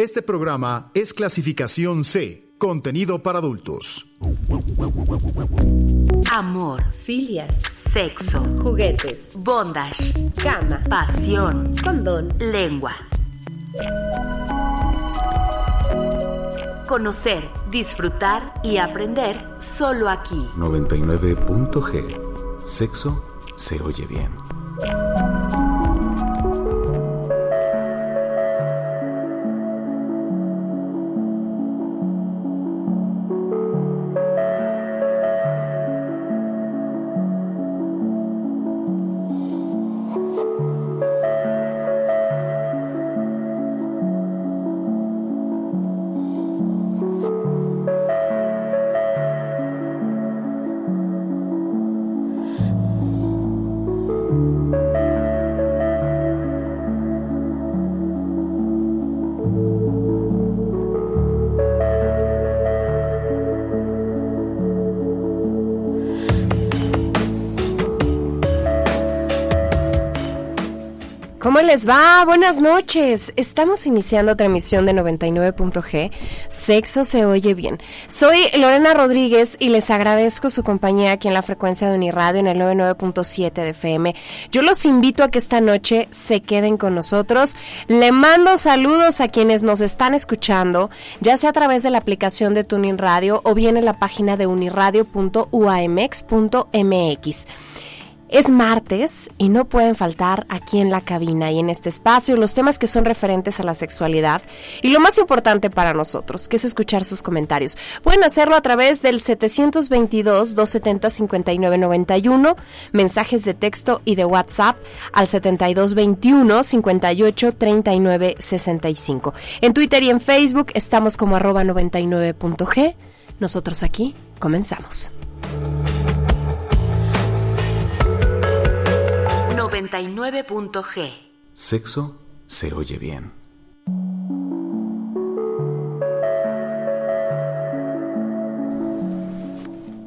Este programa es clasificación C, contenido para adultos. Amor, filias, sexo, juguetes, bondage, cama, pasión, condón, lengua. Conocer, disfrutar y aprender solo aquí. 99.g. Sexo se oye bien. Va? Buenas noches. Estamos iniciando otra emisión de 99.g. Sexo se oye bien. Soy Lorena Rodríguez y les agradezco su compañía aquí en la frecuencia de Uniradio en el 99.7 de FM. Yo los invito a que esta noche se queden con nosotros. Le mando saludos a quienes nos están escuchando, ya sea a través de la aplicación de Tuning Radio o bien en la página de uniradio.uamx.mx. Es martes y no pueden faltar aquí en la cabina y en este espacio los temas que son referentes a la sexualidad y lo más importante para nosotros, que es escuchar sus comentarios. Pueden hacerlo a través del 722-270-5991, mensajes de texto y de WhatsApp al 7221-583965. En Twitter y en Facebook estamos como arroba 99.g. Nosotros aquí comenzamos. 99.g. Sexo se oye bien.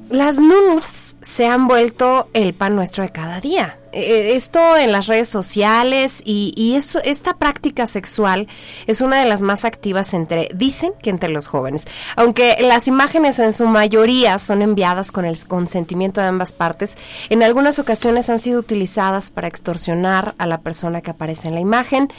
Las nudes se han vuelto el pan nuestro de cada día. Eh, esto en las redes sociales y, eso, esta práctica sexual es una de las más activas entre, dicen que entre los jóvenes. Aunque las imágenes en su mayoría son enviadas con el consentimiento de ambas partes, en algunas ocasiones han sido utilizadas para extorsionar a la persona que aparece en la imagen.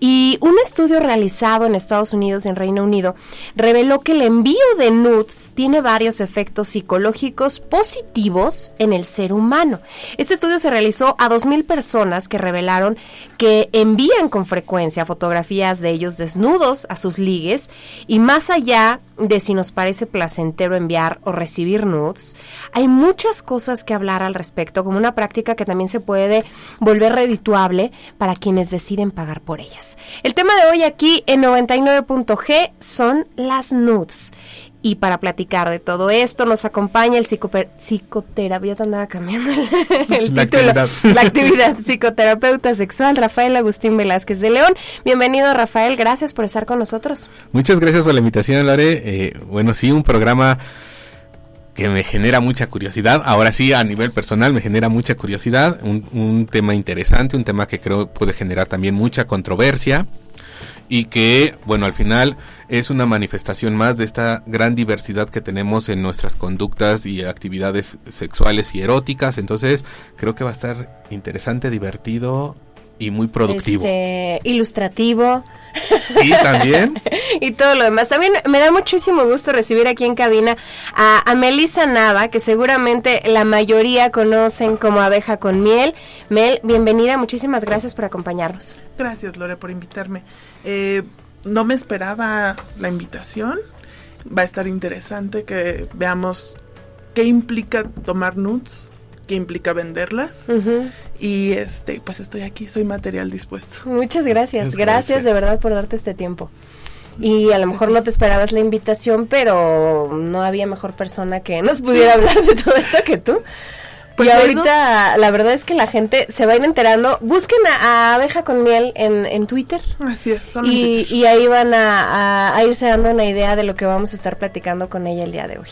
Y un estudio realizado en Estados Unidos y en Reino Unido reveló que el envío de nudes tiene varios efectos psicológicos positivos en el ser humano. Este estudio se realizó a 2.000 personas que revelaron que envían con frecuencia fotografías de ellos desnudos a sus ligues y más allá de si nos parece placentero enviar o recibir nudes, hay muchas cosas que hablar al respecto como una práctica que también se puede volver redituable para quienes deciden pagar por ellas. El tema de hoy aquí en 99.g son las nudes. Y para platicar de todo esto nos acompaña el psicoterapeuta, andaba cambiando el, la título, actividad. la actividad, psicoterapeuta sexual, Rafael Agustín Velázquez de León. Bienvenido Rafael, gracias por estar con nosotros. Muchas gracias por la invitación, Lore. Eh, bueno, sí, un programa que me genera mucha curiosidad. Ahora sí, a nivel personal me genera mucha curiosidad. Un, un tema interesante, un tema que creo puede generar también mucha controversia y que, bueno, al final es una manifestación más de esta gran diversidad que tenemos en nuestras conductas y actividades sexuales y eróticas. Entonces, creo que va a estar interesante, divertido y muy productivo. Este, ilustrativo. Sí, también. y todo lo demás. También me da muchísimo gusto recibir aquí en cabina a, a Melissa Nava, que seguramente la mayoría conocen como abeja con miel. Mel, bienvenida, muchísimas gracias por acompañarnos. Gracias, Lore, por invitarme. Eh, no me esperaba la invitación. Va a estar interesante que veamos qué implica tomar nudes, qué implica venderlas. Y este, pues estoy aquí, soy material dispuesto. Muchas gracias. Muchas gracias, gracias. de verdad por darte este tiempo. Y a lo mejor no te esperabas la invitación, pero no había mejor persona que nos pudiera hablar de todo esto que tú. Pues y ahorita la verdad es que la gente se va a ir enterando. Busquen a, a Abeja con Miel en, en Twitter. Así es, Y, y ahí van a, a- a irse dando una idea de lo que vamos a estar platicando con ella el día de hoy.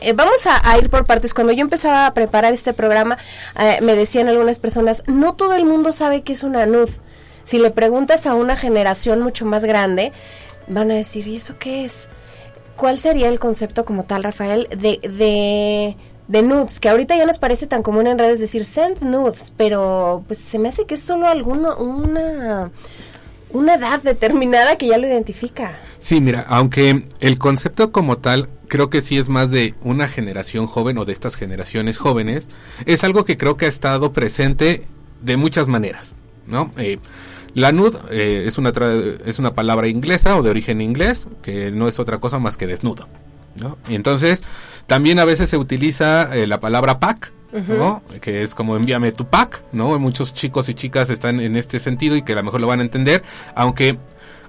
Eh, vamos a, ir por partes. Cuando yo empezaba a preparar este programa, eh, me decían algunas personas, no todo el mundo sabe que es una nud. Si le preguntas a una generación mucho más grande, van a decir, ¿y eso qué es? ¿Cuál sería el concepto como tal, Rafael, de, de, de nudes? Que ahorita ya nos parece tan común en redes decir send nudes, pero pues se me hace que es solo alguna, una, una edad determinada que ya lo identifica. Sí, mira, aunque el concepto como tal creo que sí es más de una generación joven o de estas generaciones jóvenes, es algo que creo que ha estado presente de muchas maneras, ¿no? Eh, la nud eh, es, una es una palabra inglesa o de origen inglés, que no es otra cosa más que desnudo, ¿no? Entonces, también a veces se utiliza eh, la palabra pack, ¿no? Que es como envíame tu pack, ¿no? Muchos chicos y chicas están en este sentido y que a lo mejor lo van a entender, aunque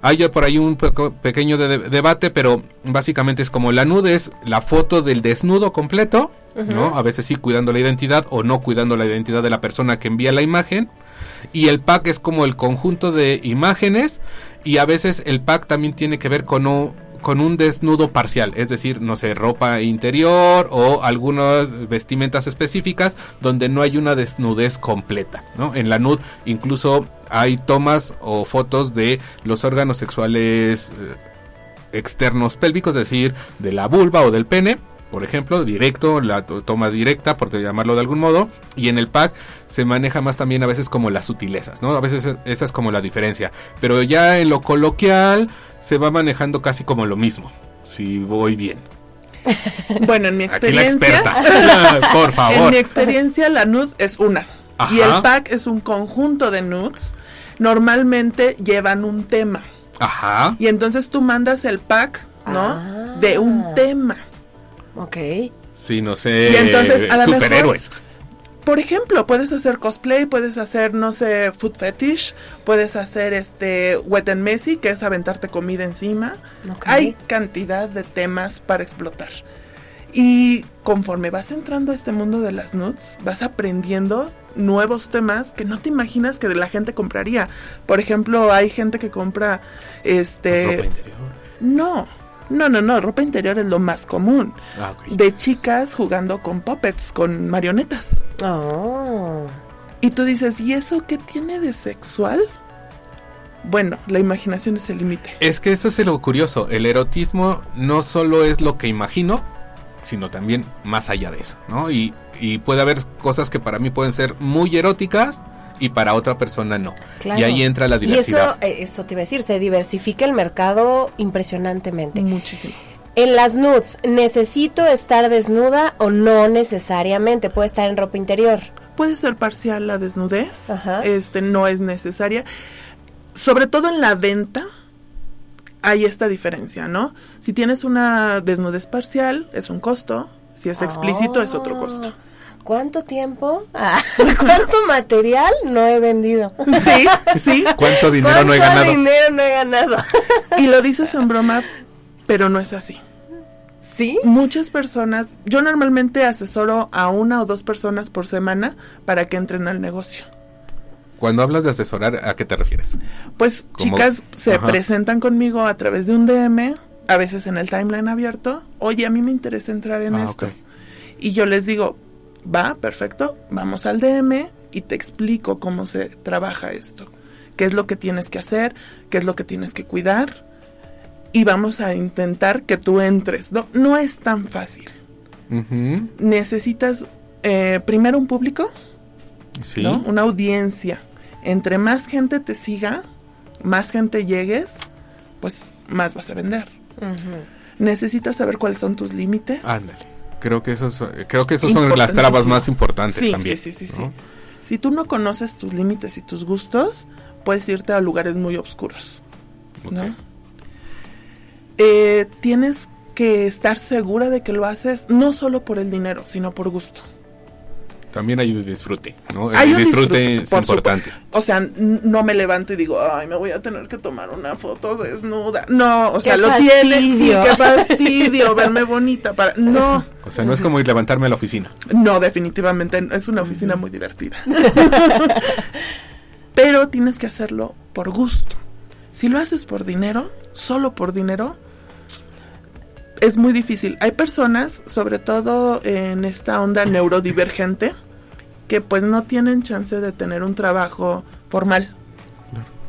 hay por ahí un pequeño debate, pero básicamente es como la nude es la foto del desnudo completo, ¿no? A veces sí cuidando la identidad o no cuidando la identidad de la persona que envía la imagen. Y el pack es como el conjunto de imágenes y a veces el pack también tiene que ver con un, con un desnudo parcial, es decir, no sé, ropa interior o algunas vestimentas específicas donde no hay una desnudez completa, ¿no? En la nud incluso hay tomas o fotos de los órganos sexuales eh, externos pélvicos, es decir, de la vulva o del pene, por ejemplo, directo, la toma directa, por llamarlo de algún modo, y en el pack se maneja más también a veces como las sutilezas, ¿no? A veces esa es como la diferencia, pero ya en lo coloquial se va manejando casi como lo mismo, si voy bien. Bueno, en mi experiencia, por favor. En mi experiencia la nud es una y el pack es un conjunto de nudes. Normalmente llevan un tema. Ajá. Y entonces tú mandas el pack, ¿no? Ah. De un tema. Ok. Sí, no sé. Y entonces, a superhéroes. Por ejemplo, puedes hacer cosplay, puedes hacer, no sé, food fetish, puedes hacer este wet and messy, que es aventarte comida encima. Hay cantidad de temas para explotar. Y conforme vas entrando a este mundo de las nudes, vas aprendiendo nuevos temas que no te imaginas que la gente compraría. Por ejemplo, hay gente que compra este ropa interior. No, no, no, no, ropa interior es lo más común. Ah, De chicas jugando con puppets, con marionetas. Oh. Y tú dices, ¿y eso qué tiene de sexual? Bueno, la imaginación es el límite. Es que eso es lo curioso. El erotismo no solo es lo que imagino, sino también más allá de eso, ¿no? Y, y puede haber cosas que para mí pueden ser muy eróticas, y para otra persona no. Y ahí entra la diversidad. Y eso, eh, eso te iba a decir, se diversifica el mercado impresionantemente. Muchísimo. En las nudes, ¿necesito estar desnuda o no necesariamente? ¿Puede estar en ropa interior? Puede ser parcial la desnudez, este no es necesaria. Sobre todo en la venta, hay esta diferencia, ¿no? Si tienes una desnudez parcial, es un costo, si es explícito, es otro costo. ¿Cuánto tiempo? Ah, ¿Cuánto material no he vendido? Sí, sí. ¿Cuánto dinero no he ganado? ¿Cuánto dinero no he ganado? Y lo dices en broma, pero no es así. ¿Sí? Muchas personas, yo normalmente asesoro a una o dos personas por semana para que entren al negocio. Cuando hablas de asesorar, ¿a qué te refieres? Pues chicas se presentan conmigo a través de un DM, a veces en el timeline abierto. Oye, a mí me interesa entrar en ah, esto. Y yo les digo, va, perfecto, vamos al DM y te explico cómo se trabaja esto. Qué es lo que tienes que hacer, qué es lo que tienes que cuidar. Y vamos a intentar que tú entres. No, no es tan fácil. Necesitas eh, primero un público, ¿no? una audiencia. Entre más gente te siga, más gente llegues, pues más vas a vender. Necesitas saber cuáles son tus límites. Ándale. Creo que esos, creo que esos son las trabas más importantes también. Sí, sí, sí, sí. Si tú no conoces tus límites y tus gustos, puedes irte a lugares muy oscuros. ¿no? Eh, tienes que estar segura de que lo haces no solo por el dinero, sino por gusto también hay un disfrute, ¿no? El disfrute, es importante. O sea, no me levanto y digo, ay, me voy a tener que tomar una foto desnuda. No, o sea, lo tienes, sí, qué fastidio, verme bonita para no. O sea, no es como ir levantarme a la oficina. No, definitivamente es una oficina muy divertida. Pero tienes que hacerlo por gusto. Si lo haces por dinero, solo por dinero, es muy difícil. Hay personas, sobre todo en esta onda neurodivergente, que pues no tienen chance de tener un trabajo formal.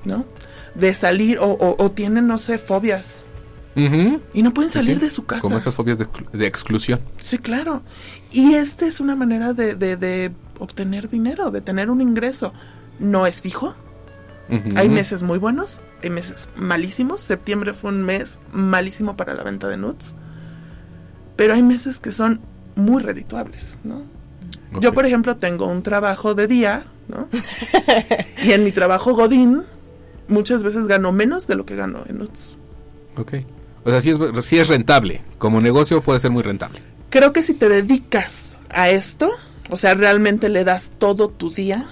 ¿no? De salir o, o- o tienen, no sé, fobias y no pueden salir Sí, de su casa. Como esas fobias de exclusión. Sí, claro. Y esta es una manera de, de- de obtener dinero, de tener un ingreso. No es fijo. Hay meses muy buenos, hay meses malísimos. Septiembre fue un mes malísimo para la venta de nudes. Pero hay meses que son muy redituables, ¿no? Yo, por ejemplo, tengo un trabajo de día, ¿no? y en mi trabajo Godín, muchas veces gano menos de lo que gano en nudes. Ok. O sea, sí es, sí es rentable. Como negocio puede ser muy rentable. Creo que si te dedicas a esto, o sea, realmente le das todo tu día,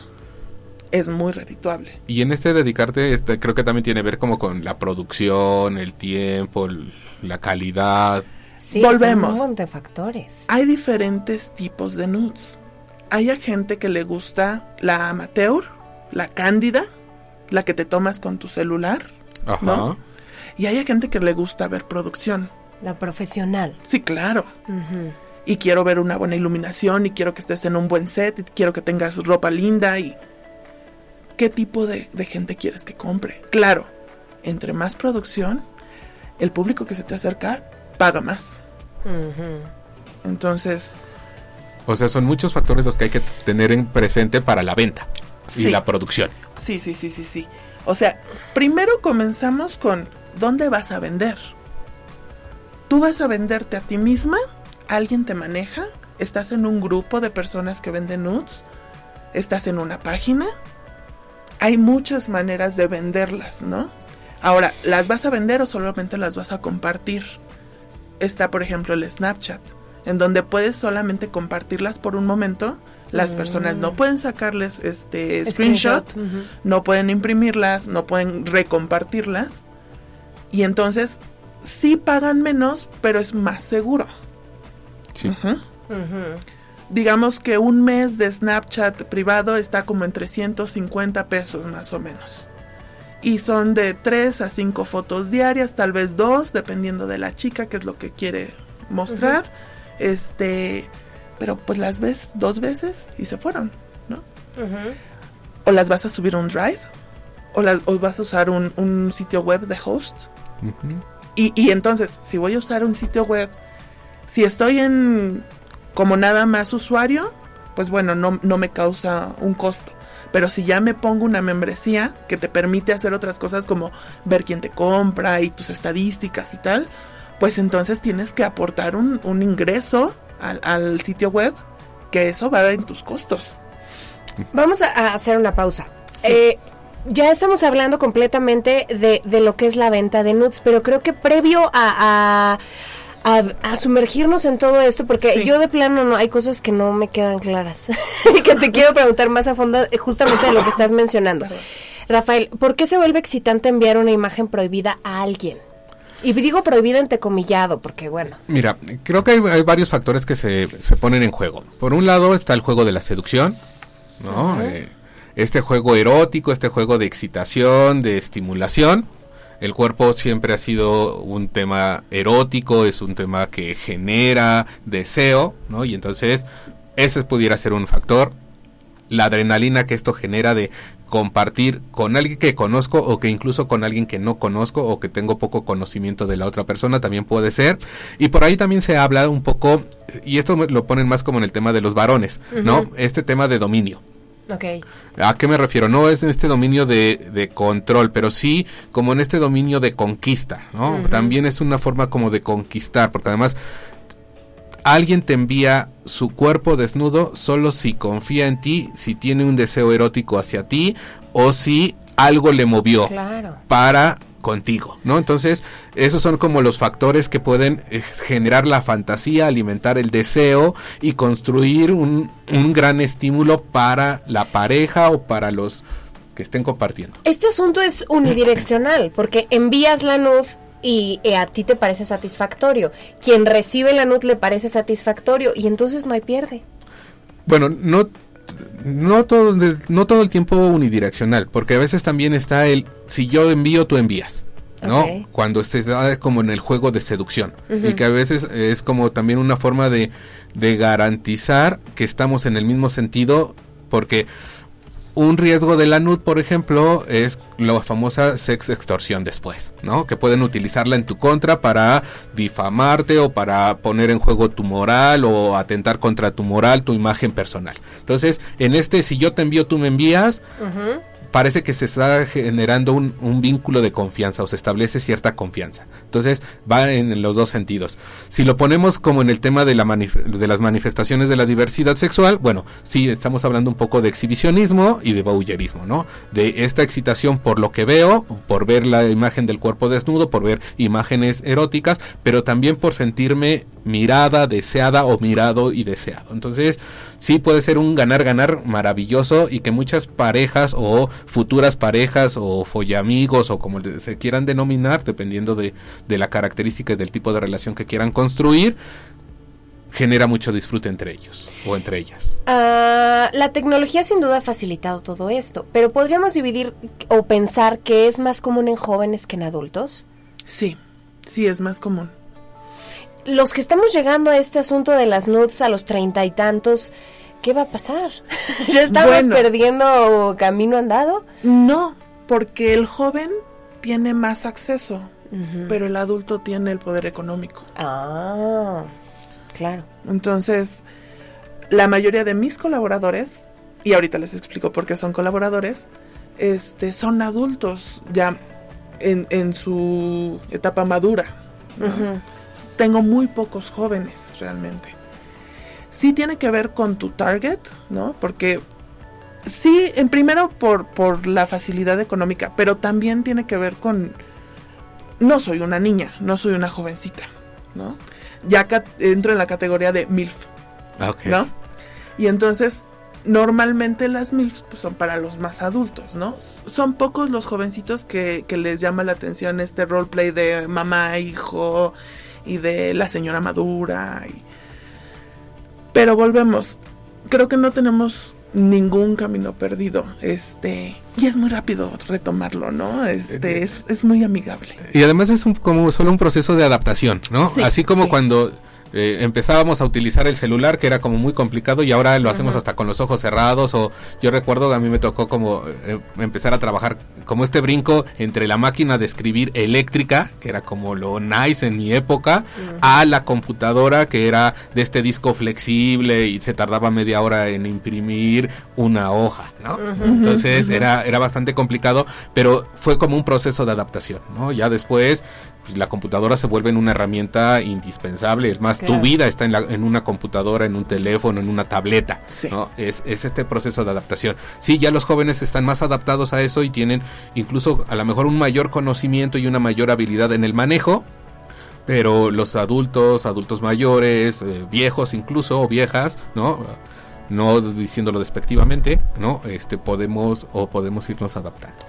es muy redituable. Y en este dedicarte, este, creo que también tiene que ver como con la producción, el tiempo, el- la calidad. Sí, Volvemos. Son un montón de factores. Hay diferentes tipos de nudes. Hay a gente que le gusta la amateur, la cándida, la que te tomas con tu celular, Ajá. ¿no? Y hay a gente que le gusta ver producción. La profesional. Sí, claro. Y quiero ver una buena iluminación y quiero que estés en un buen set y quiero que tengas ropa linda y... ¿Qué tipo de, de gente quieres que compre? Claro, entre más producción, el público que se te acerca paga más. Entonces, O sea, son muchos factores los que hay que tener en presente para la venta y la producción. Sí, sí, sí, sí, sí. O sea, primero comenzamos con ¿dónde vas a vender? ¿Tú vas a venderte a ti misma? ¿Alguien te maneja? ¿Estás en un grupo de personas que venden nudes? ¿Estás en una página? Hay muchas maneras de venderlas, ¿no? Ahora, ¿las vas a vender o solamente las vas a compartir? Está, por ejemplo, el Snapchat, en donde puedes solamente compartirlas por un momento. Las personas no pueden sacarles este screenshot, no pueden imprimirlas, no pueden recompartirlas. Y entonces sí pagan menos, pero es más seguro. Sí. Digamos que un mes de Snapchat privado está como en 350 pesos más o menos. Y son de 3 a 5 fotos diarias, tal vez dos, dependiendo de la chica, que es lo que quiere mostrar. Este, pero pues las ves dos veces y se fueron, ¿no? O las vas a subir a un drive, o, las, o vas a usar un, un sitio web de host. Y, y entonces, si voy a usar un sitio web, si estoy en como nada más usuario, pues bueno, no, no me causa un costo. Pero si ya me pongo una membresía que te permite hacer otras cosas como ver quién te compra y tus estadísticas y tal, pues entonces tienes que aportar un, un ingreso al, al sitio web, que eso va en tus costos. Vamos a, hacer una pausa. Sí. Eh, ya estamos hablando completamente de, de lo que es la venta de nudes, pero creo que previo a, a, a- a sumergirnos en todo esto, porque Sí. yo de plano no hay cosas que no me quedan claras, y que te quiero preguntar más a fondo eh, justamente de lo que estás mencionando. Perdón. Rafael, ¿por qué se vuelve excitante enviar una imagen prohibida a alguien? Y digo prohibida entrecomillado, porque bueno, Mira, creo que hay, hay varios factores que se, se ponen en juego. Por un lado está el juego de la seducción, ¿no? Eh, este juego erótico, este juego de excitación, de estimulación. El cuerpo siempre ha sido un tema erótico, es un tema que genera deseo, ¿no? Y entonces ese pudiera ser un factor. La adrenalina que esto genera de compartir con alguien que conozco o que incluso con alguien que no conozco o que tengo poco conocimiento de la otra persona también puede ser. Y por ahí también se habla un poco, y esto me- lo ponen más como en el tema de los varones, ¿no? Este tema de dominio. Ok. ¿A qué me refiero? No es en este dominio de, de control, pero sí como en este dominio de conquista, ¿no? También es una forma como de conquistar, porque además alguien te envía su cuerpo desnudo solo si confía en ti, si tiene un deseo erótico hacia ti o si algo le movió Claro. para contigo, ¿no? Entonces, esos son como los factores que pueden eh, generar la fantasía, alimentar el deseo y construir un, un gran estímulo para la pareja o para los que estén compartiendo. Este asunto es unidireccional, porque envías la nud y eh, a ti te parece satisfactorio. Quien recibe la nud le parece satisfactorio y entonces no hay pierde. Bueno, no no todo no todo el tiempo unidireccional, porque a veces también está el si yo envío tú envías. ¿no? Cuando estés ah, como en el juego de seducción y que a veces es como también una forma de, de garantizar que estamos en el mismo sentido porque un riesgo de la NUD, por ejemplo, es la famosa sex extorsión después, ¿no? Que pueden utilizarla en tu contra para difamarte o para poner en juego tu moral o atentar contra tu moral, tu imagen personal. Entonces, en este, si yo te envío, tú me envías, parece que se está generando un, vínculo de confianza o se establece cierta confianza. Entonces va en los dos sentidos. Si lo ponemos como en el tema de, la de las manifestaciones de la diversidad sexual, bueno, sí, estamos hablando un poco de exhibicionismo y de bowlerismo, ¿no? De esta excitación por lo que veo, por ver la imagen del cuerpo desnudo, por ver imágenes eróticas, pero también por sentirme mirada, deseada o mirado y deseado. Entonces, sí puede ser un ganar-ganar maravilloso y que muchas parejas o futuras parejas o follamigos o como se quieran denominar, dependiendo de, de la característica y del tipo de relación que quieran construir, genera mucho disfrute entre ellos o entre ellas. Uh, la tecnología sin duda ha facilitado todo esto, pero podríamos dividir o pensar que es más común en jóvenes que en adultos. Sí, sí es más común. Los que estamos llegando a este asunto de las nudes a los treinta y tantos, ¿qué va a pasar? ¿Ya estamos bueno, perdiendo camino andado? No, porque el joven tiene más acceso, uh -huh. pero el adulto tiene el poder económico. Ah, claro. Entonces, la mayoría de mis colaboradores, y ahorita les explico por qué son colaboradores, este, son adultos ya en, en su etapa madura. ¿no? Uh -huh. Tengo muy pocos jóvenes realmente. Sí tiene que ver con tu target, ¿no? Porque sí, en primero por, por la facilidad económica, pero también tiene que ver con... No soy una niña, no soy una jovencita, ¿no? Ya entro en la categoría de MILF, okay. ¿no? Y entonces, normalmente las MILF pues, son para los más adultos, ¿no? Son pocos los jovencitos que, que les llama la atención este roleplay de mamá, hijo y de la señora madura. Y... Pero volvemos, creo que no tenemos ningún camino perdido. Este, y es muy rápido retomarlo, ¿no? Este, es, es muy amigable. Y además es un, como solo un proceso de adaptación, ¿no? Sí, Así como sí. cuando eh, empezábamos a utilizar el celular, que era como muy complicado, y ahora lo hacemos hasta con los ojos cerrados. O yo recuerdo que a mí me tocó como eh, empezar a trabajar como este brinco entre la máquina de escribir eléctrica, que era como lo nice en mi época, a la computadora, que era de este disco flexible y se tardaba media hora en imprimir una hoja, ¿no? Entonces era, era bastante complicado, pero fue como un proceso de adaptación, ¿no? Ya después pues, la computadora se vuelve en una herramienta indispensable. Es más, claro. tu vida está en, la, en, una computadora, en un teléfono, en una tableta. Sí. ¿no? Es, es, este proceso de adaptación. Sí, ya los jóvenes están más adaptados a eso y tienen incluso a lo mejor un mayor conocimiento y una mayor habilidad en el manejo. Pero los adultos, adultos mayores, eh, viejos incluso, o viejas, ¿no? No diciéndolo despectivamente, ¿no? Este podemos o podemos irnos adaptando.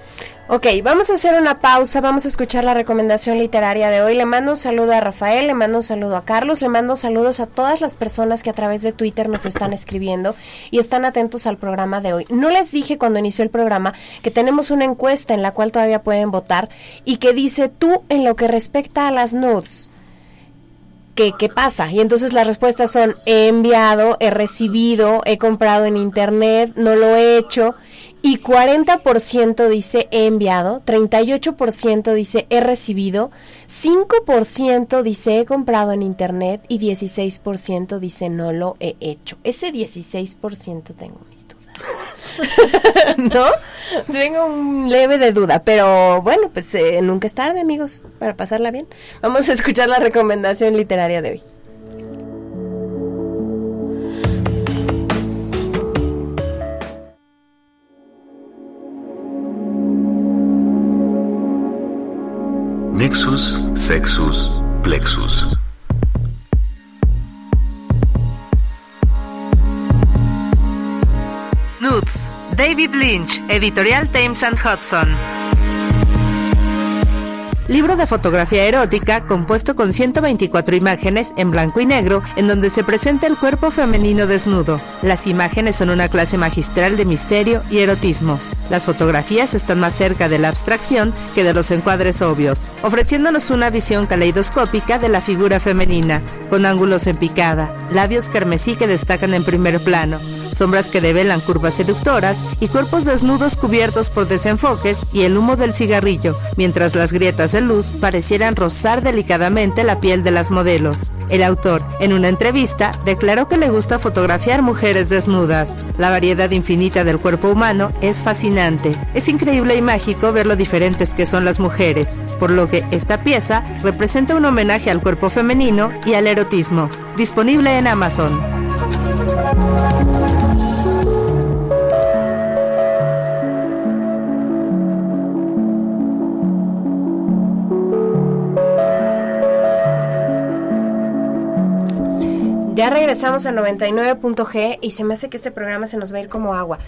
Ok, vamos a hacer una pausa, vamos a escuchar la recomendación literaria de hoy. Le mando un saludo a Rafael, le mando un saludo a Carlos, le mando saludos a todas las personas que a través de Twitter nos están escribiendo y están atentos al programa de hoy. No les dije cuando inició el programa que tenemos una encuesta en la cual todavía pueden votar y que dice tú en lo que respecta a las nudes. ¿Qué, ¿Qué, pasa? Y entonces las respuestas son he enviado, he recibido, he comprado en internet, no lo he hecho. Y 40% dice he enviado, 38% dice he recibido, 5% dice he comprado en internet y 16% dice no lo he hecho. Ese 16% tengo. ¿No? Tengo un leve de duda, pero bueno, pues eh, nunca es tarde, amigos, para pasarla bien. Vamos a escuchar la recomendación literaria de hoy. Nexus, Sexus, Plexus. Nudes, David Lynch, editorial Thames and Hudson. Libro de fotografía erótica compuesto con 124 imágenes en blanco y negro en donde se presenta el cuerpo femenino desnudo. Las imágenes son una clase magistral de misterio y erotismo. Las fotografías están más cerca de la abstracción que de los encuadres obvios, ofreciéndonos una visión caleidoscópica de la figura femenina, con ángulos en picada, labios carmesí que destacan en primer plano, sombras que develan curvas seductoras y cuerpos desnudos cubiertos por desenfoques y el humo del cigarrillo, mientras las grietas de luz parecieran rozar delicadamente la piel de las modelos. El autor, en una entrevista, declaró que le gusta fotografiar mujeres desnudas. La variedad infinita del cuerpo humano es fascinante. Es increíble y mágico ver lo diferentes que son las mujeres, por lo que esta pieza representa un homenaje al cuerpo femenino y al erotismo. Disponible en Amazon. Ya regresamos a 99.g y se me hace que este programa se nos va a ir como agua.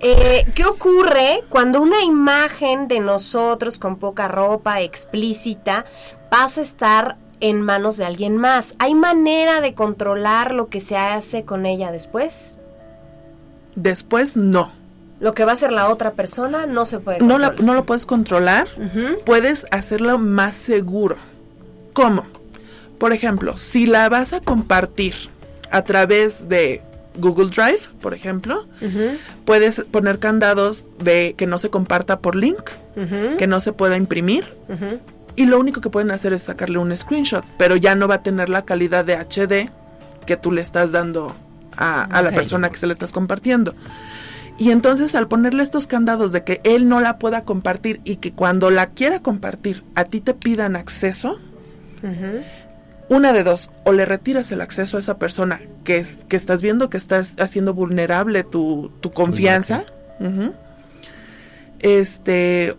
Eh, ¿Qué ocurre cuando una imagen de nosotros con poca ropa explícita pasa a estar en manos de alguien más? ¿Hay manera de controlar lo que se hace con ella después? Después no. Lo que va a hacer la otra persona no se puede No, la- controlar. no lo puedes controlar, puedes hacerlo más seguro. ¿Cómo? Por ejemplo, si la vas a compartir a través de Google Drive, por ejemplo, puedes poner candados de que no se comparta por link, que no se pueda imprimir. Y lo único que pueden hacer es sacarle un screenshot, pero ya no va a tener la calidad de HD que tú le estás dando a, a la persona que se le estás compartiendo. Y entonces al ponerle estos candados de que él no la pueda compartir y que cuando la quiera compartir a ti te pidan acceso, una de dos, o le retiras el acceso a esa persona que, es, que estás viendo que estás haciendo vulnerable tu, tu confianza, ujú, este,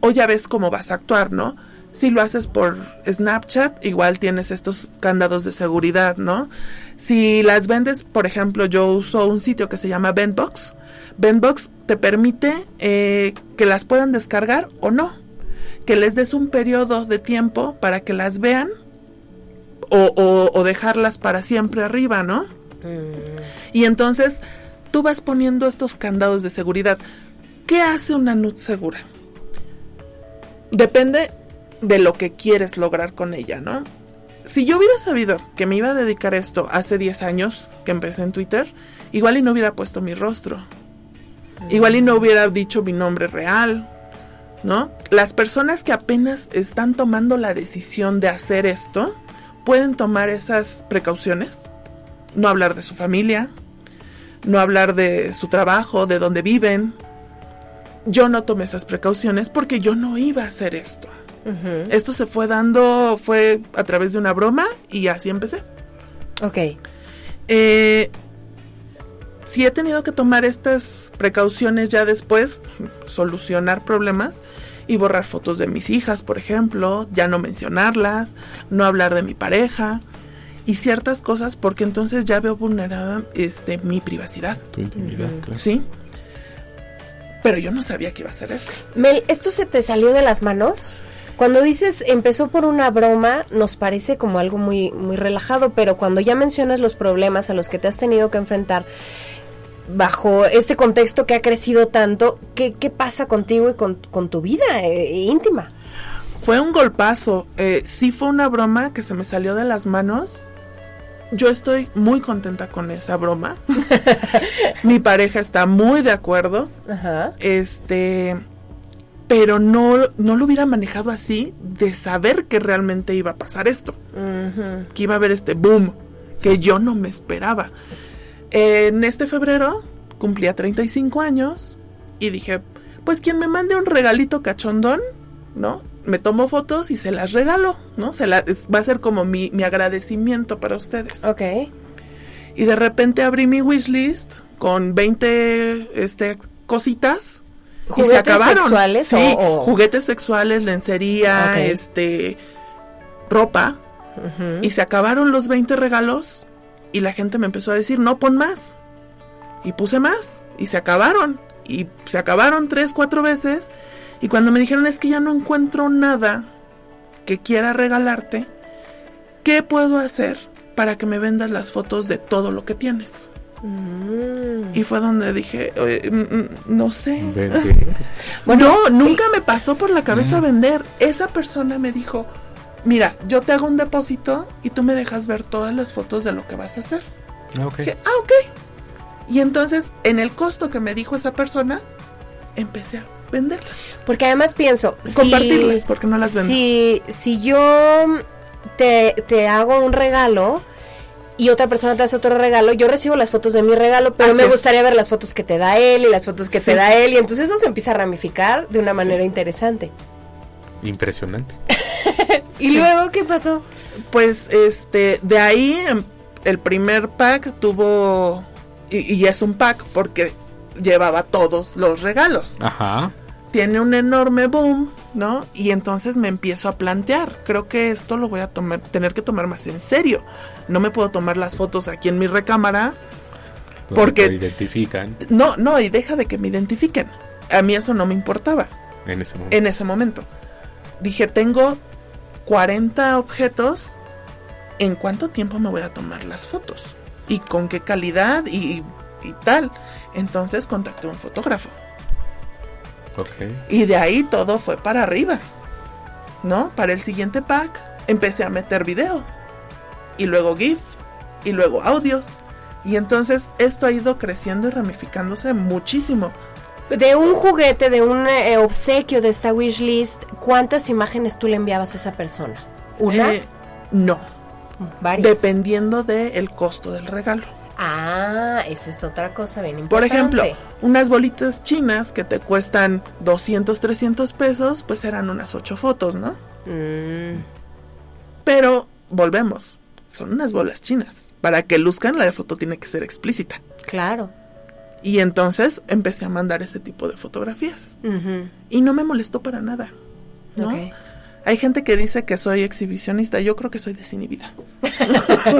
o ya ves cómo vas a actuar, ¿no? Si lo haces por Snapchat, igual tienes estos candados de seguridad, ¿no? Si las vendes, por ejemplo, yo uso un sitio que se llama Vendbox. Vendbox te permite eh, que las puedan descargar o no. Que les des un periodo de tiempo para que las vean o, o- o dejarlas para siempre arriba, ¿no? Y entonces tú vas poniendo estos candados de seguridad. ¿Qué hace una nud segura? Depende de lo que quieres lograr con ella, ¿no? Si yo hubiera sabido que me iba a dedicar a esto hace 10 años que empecé en Twitter, igual y no hubiera puesto mi rostro. Igual y no hubiera dicho mi nombre real, ¿no? Las personas que apenas están tomando la decisión de hacer esto pueden tomar esas precauciones, no hablar de su familia, no hablar de su trabajo, de dónde viven. Yo no tomé esas precauciones porque yo no iba a hacer esto. Esto se fue dando, fue a través de una broma y así empecé. Ok. Eh, si he tenido que tomar estas precauciones ya después, solucionar problemas y borrar fotos de mis hijas, por ejemplo, ya no mencionarlas, no hablar de mi pareja y ciertas cosas porque entonces ya veo vulnerada este mi privacidad, Tu intimidad, claro. ¿sí? Pero yo no sabía que iba a hacer esto. Mel, ¿esto se te salió de las manos? Cuando dices empezó por una broma, nos parece como algo muy, muy relajado, pero cuando ya mencionas los problemas a los que te has tenido que enfrentar bajo este contexto que ha crecido tanto, ¿qué, qué pasa contigo y con, con tu vida eh, íntima? Fue un golpazo. Eh, sí fue una broma que se me salió de las manos. Yo estoy muy contenta con esa broma. Mi pareja está muy de acuerdo. Ajá. Este, pero no, no lo hubiera manejado así de saber que realmente iba a pasar esto. Que iba a haber este boom que yo no me esperaba. En este febrero cumplía 35 años y dije, pues quien me mande un regalito cachondón, ¿no? Me tomo fotos y se las regalo, ¿no? Se la- va a ser como mi, mi agradecimiento para ustedes. Ok. Y de repente abrí mi wishlist con 20 este, cositas. y se ¿Juguetes acabaron. sexuales Sí, o- o- juguetes sexuales, lencería, este, ropa. Y se acabaron los 20 regalos y la gente me empezó a decir, no, pon más. Y puse más y se acabaron. Y se acabaron tres, cuatro veces. Y cuando me dijeron, es que ya no encuentro nada que quiera regalarte, ¿qué puedo hacer para que me vendas las fotos de todo lo que tienes? Y fue donde dije, "Eh, mm, mm, no sé. Vender. no, nunca me pasó por la cabeza vender. Esa persona me dijo, mira, yo te hago un depósito y tú me dejas ver todas las fotos de lo que vas a hacer. Ah, ok. Dije, ah, ok. Y entonces, en el costo que me dijo esa persona, empecé a venderlas. Porque además pienso, compartirlas, porque no las vendo. Si, si yo te, te hago un regalo y otra persona te hace otro regalo, yo recibo las fotos de mi regalo, pero Así me es. gustaría ver las fotos que te da él y las fotos que Sí. te da él, y entonces eso se empieza a ramificar de una Sí. manera interesante. Impresionante. ¿Y Sí. luego qué pasó? Pues este, de ahí em, el primer pack tuvo, y, y es un pack porque llevaba todos los regalos. Ajá. Tiene un enorme boom, ¿no? Y entonces me empiezo a plantear, creo que esto lo voy a tomar, tener que tomar más en serio. No me puedo tomar las fotos aquí en mi recámara. Porque- te identifican No, no, y deja de que me identifiquen. A mí eso no me importaba. en ese momento. en ese momento. Dije, tengo 40 objetos, ¿en cuánto tiempo me voy a tomar las fotos? ¿Y con qué calidad? Y, y tal. Entonces contacté a un fotógrafo. Ok. Y de ahí todo fue para arriba. ¿No? Para el siguiente pack empecé a meter video. Y luego GIF. Y luego audios. Y entonces esto ha ido creciendo y ramificándose muchísimo. De un juguete, de un eh, obsequio de esta wishlist, ¿cuántas imágenes tú le enviabas a esa persona? ¿Una? Eh, no. ¿Varias? Dependiendo del costo del regalo. Ah, esa es otra cosa bien Por importante. ejemplo, unas bolitas chinas que te cuestan 200, 300 pesos, pues eran unas 8 fotos, ¿no? Mm, Pero volvemos, son unas bolas chinas. Para que luzcan, la foto tiene que ser explícita. claro. Y entonces empecé a mandar ese tipo de fotografías. Y no me molestó para nada. ¿no? Hay gente que dice que soy exhibicionista, yo creo que soy desinhibida.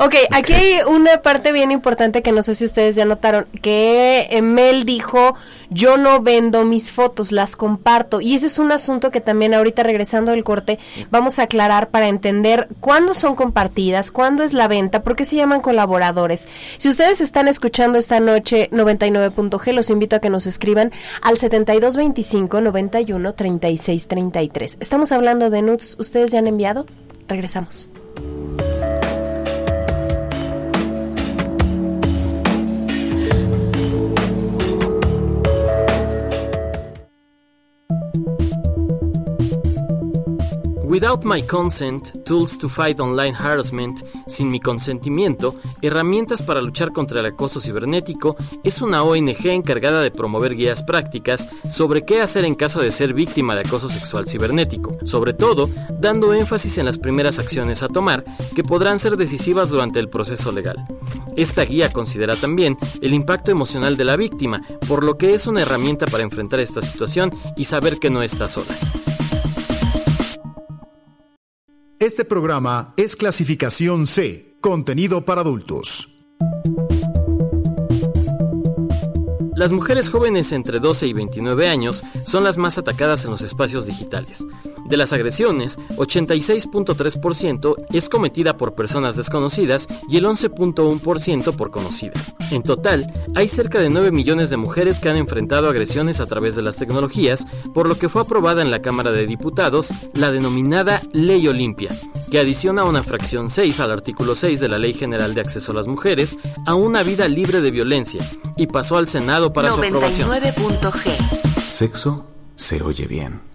Ok, aquí hay una parte bien importante que no sé si ustedes ya notaron, que Mel dijo, yo no vendo mis fotos, las comparto. Y ese es un asunto que también ahorita regresando del corte vamos a aclarar para entender cuándo son compartidas, cuándo es la venta, por qué se llaman colaboradores. Si ustedes están escuchando esta noche 99.g, los invito a que nos escriban al 7225 91 36 33. Estamos hablando de nudes, ¿ustedes ya han enviado? Regresamos. Thank you. Without My Consent, Tools to Fight Online Harassment, sin mi consentimiento, herramientas para luchar contra el acoso cibernético, es una ONG encargada de promover guías prácticas sobre qué hacer en caso de ser víctima de acoso sexual cibernético, sobre todo dando énfasis en las primeras acciones a tomar que podrán ser decisivas durante el proceso legal. Esta guía considera también el impacto emocional de la víctima, por lo que es una herramienta para enfrentar esta situación y saber que no está sola. Este programa es clasificación C, contenido para adultos. Las mujeres jóvenes entre 12 y 29 años son las más atacadas en los espacios digitales. De las agresiones, 86.3% es cometida por personas desconocidas y el 11.1% por conocidas. En total, hay cerca de 9 millones de mujeres que han enfrentado agresiones a través de las tecnologías, por lo que fue aprobada en la Cámara de Diputados la denominada Ley Olimpia, que adiciona una fracción 6 al artículo 6 de la Ley General de Acceso a las Mujeres a una vida libre de violencia y pasó al Senado para su aprobación. 99.g. Sexo se oye bien.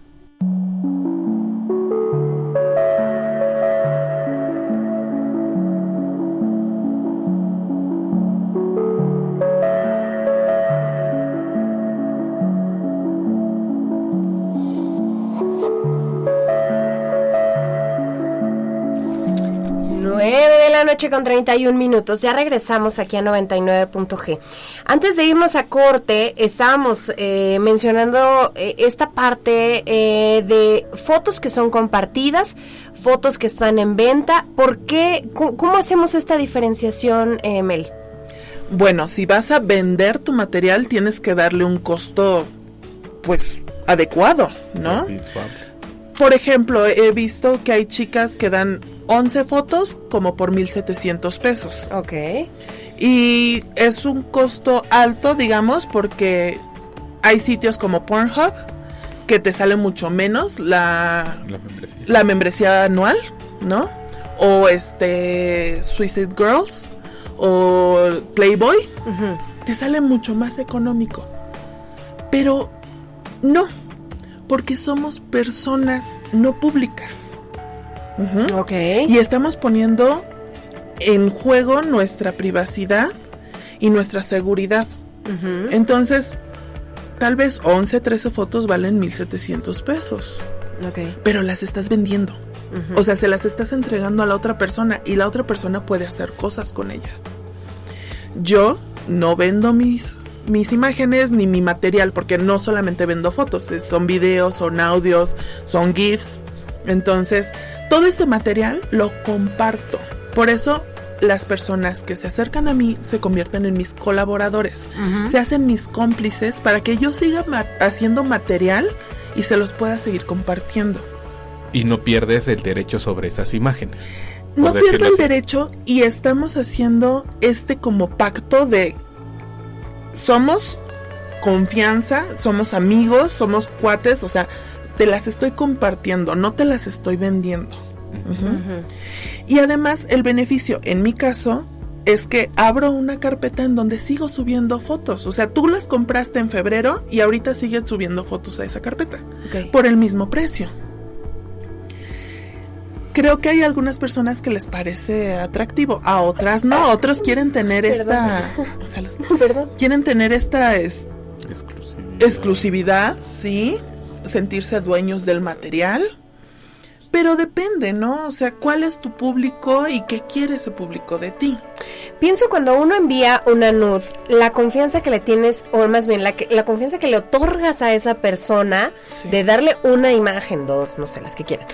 Noche con 31 minutos. Ya regresamos aquí a 99.g. Antes de irnos a corte, estábamos eh, mencionando eh, esta parte eh, de fotos que son compartidas, fotos que están en venta. ¿Por qué? ¿Cómo, cómo hacemos esta diferenciación, eh, Mel? Bueno, si vas a vender tu material, tienes que darle un costo, pues, adecuado, ¿no? Por ejemplo, he visto que hay chicas que dan 11 fotos como por 1.700 pesos. Ok. Y es un costo alto, digamos, porque hay sitios como Pornhub que te sale mucho menos la, La membresía. la membresía anual, ¿no? O este Suicide Girls o Playboy, te sale mucho más económico. Pero no, porque somos personas no públicas. Ok. Y estamos poniendo en juego nuestra privacidad y nuestra seguridad. Entonces, tal vez 11, 13 fotos valen 1.700 pesos, Ok. pero las estás vendiendo. O sea, se las estás entregando a la otra persona y la otra persona puede hacer cosas con ella. Yo no vendo mis, mis imágenes ni mi material porque no solamente vendo fotos, es- son videos, son audios, son GIFs. Entonces, todo este material lo comparto. Por eso las personas que se acercan a mí se convierten en mis colaboradores, se hacen mis cómplices para que yo siga ma- haciendo material y se los pueda seguir compartiendo. Y no pierdes el derecho sobre esas imágenes. No pierdo el así. derecho y estamos haciendo este como pacto de somos confianza, somos amigos, somos cuates, o sea, te las estoy compartiendo, no te las estoy vendiendo. Y además el beneficio, en mi caso, es que abro una carpeta en donde sigo subiendo fotos. O sea, tú las compraste en febrero y ahorita sigues subiendo fotos a esa carpeta Ok. por el mismo precio. Creo que hay algunas personas que les parece atractivo, a otras no, otros quieren tener esta salud. Perdón. quieren tener esta es- Exclusividad. exclusividad, sí, sentirse dueños del material. Pero depende, ¿no? O sea, ¿cuál es tu público y qué quiere ese público de ti? Pienso cuando uno envía una nude, la confianza que le tienes, o más bien la, que- la confianza que le otorgas a esa persona Sí. de darle una imagen, dos, no sé, las que quieran.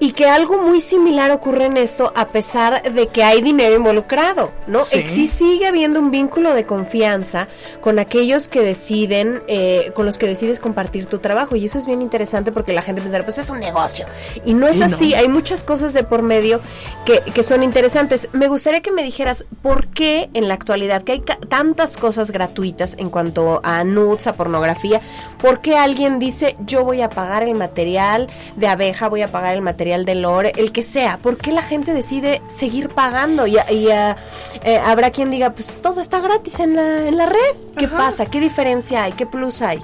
Y que algo muy similar ocurre en esto a pesar de que hay dinero involucrado, ¿no? Sí. Sigue habiendo un vínculo de confianza con aquellos que deciden, eh, con los que decides compartir tu trabajo. Y eso es bien interesante porque la gente pensará, pues es un negocio. Y no es Y no. así, hay muchas cosas de por medio que, que son interesantes. Me gustaría que me dijeras por qué en la actualidad, que hay tantas cosas gratuitas en cuanto a nudes, a pornografía, por qué alguien dice yo voy a pagar el material de abeja, voy a pagar el material de lore, el que sea, por qué la gente decide seguir pagando y, y, ah, eh, habrá quien diga pues todo está gratis en la, en la red. ¿Qué Ajá. pasa? ¿Qué diferencia hay? ¿Qué plus hay?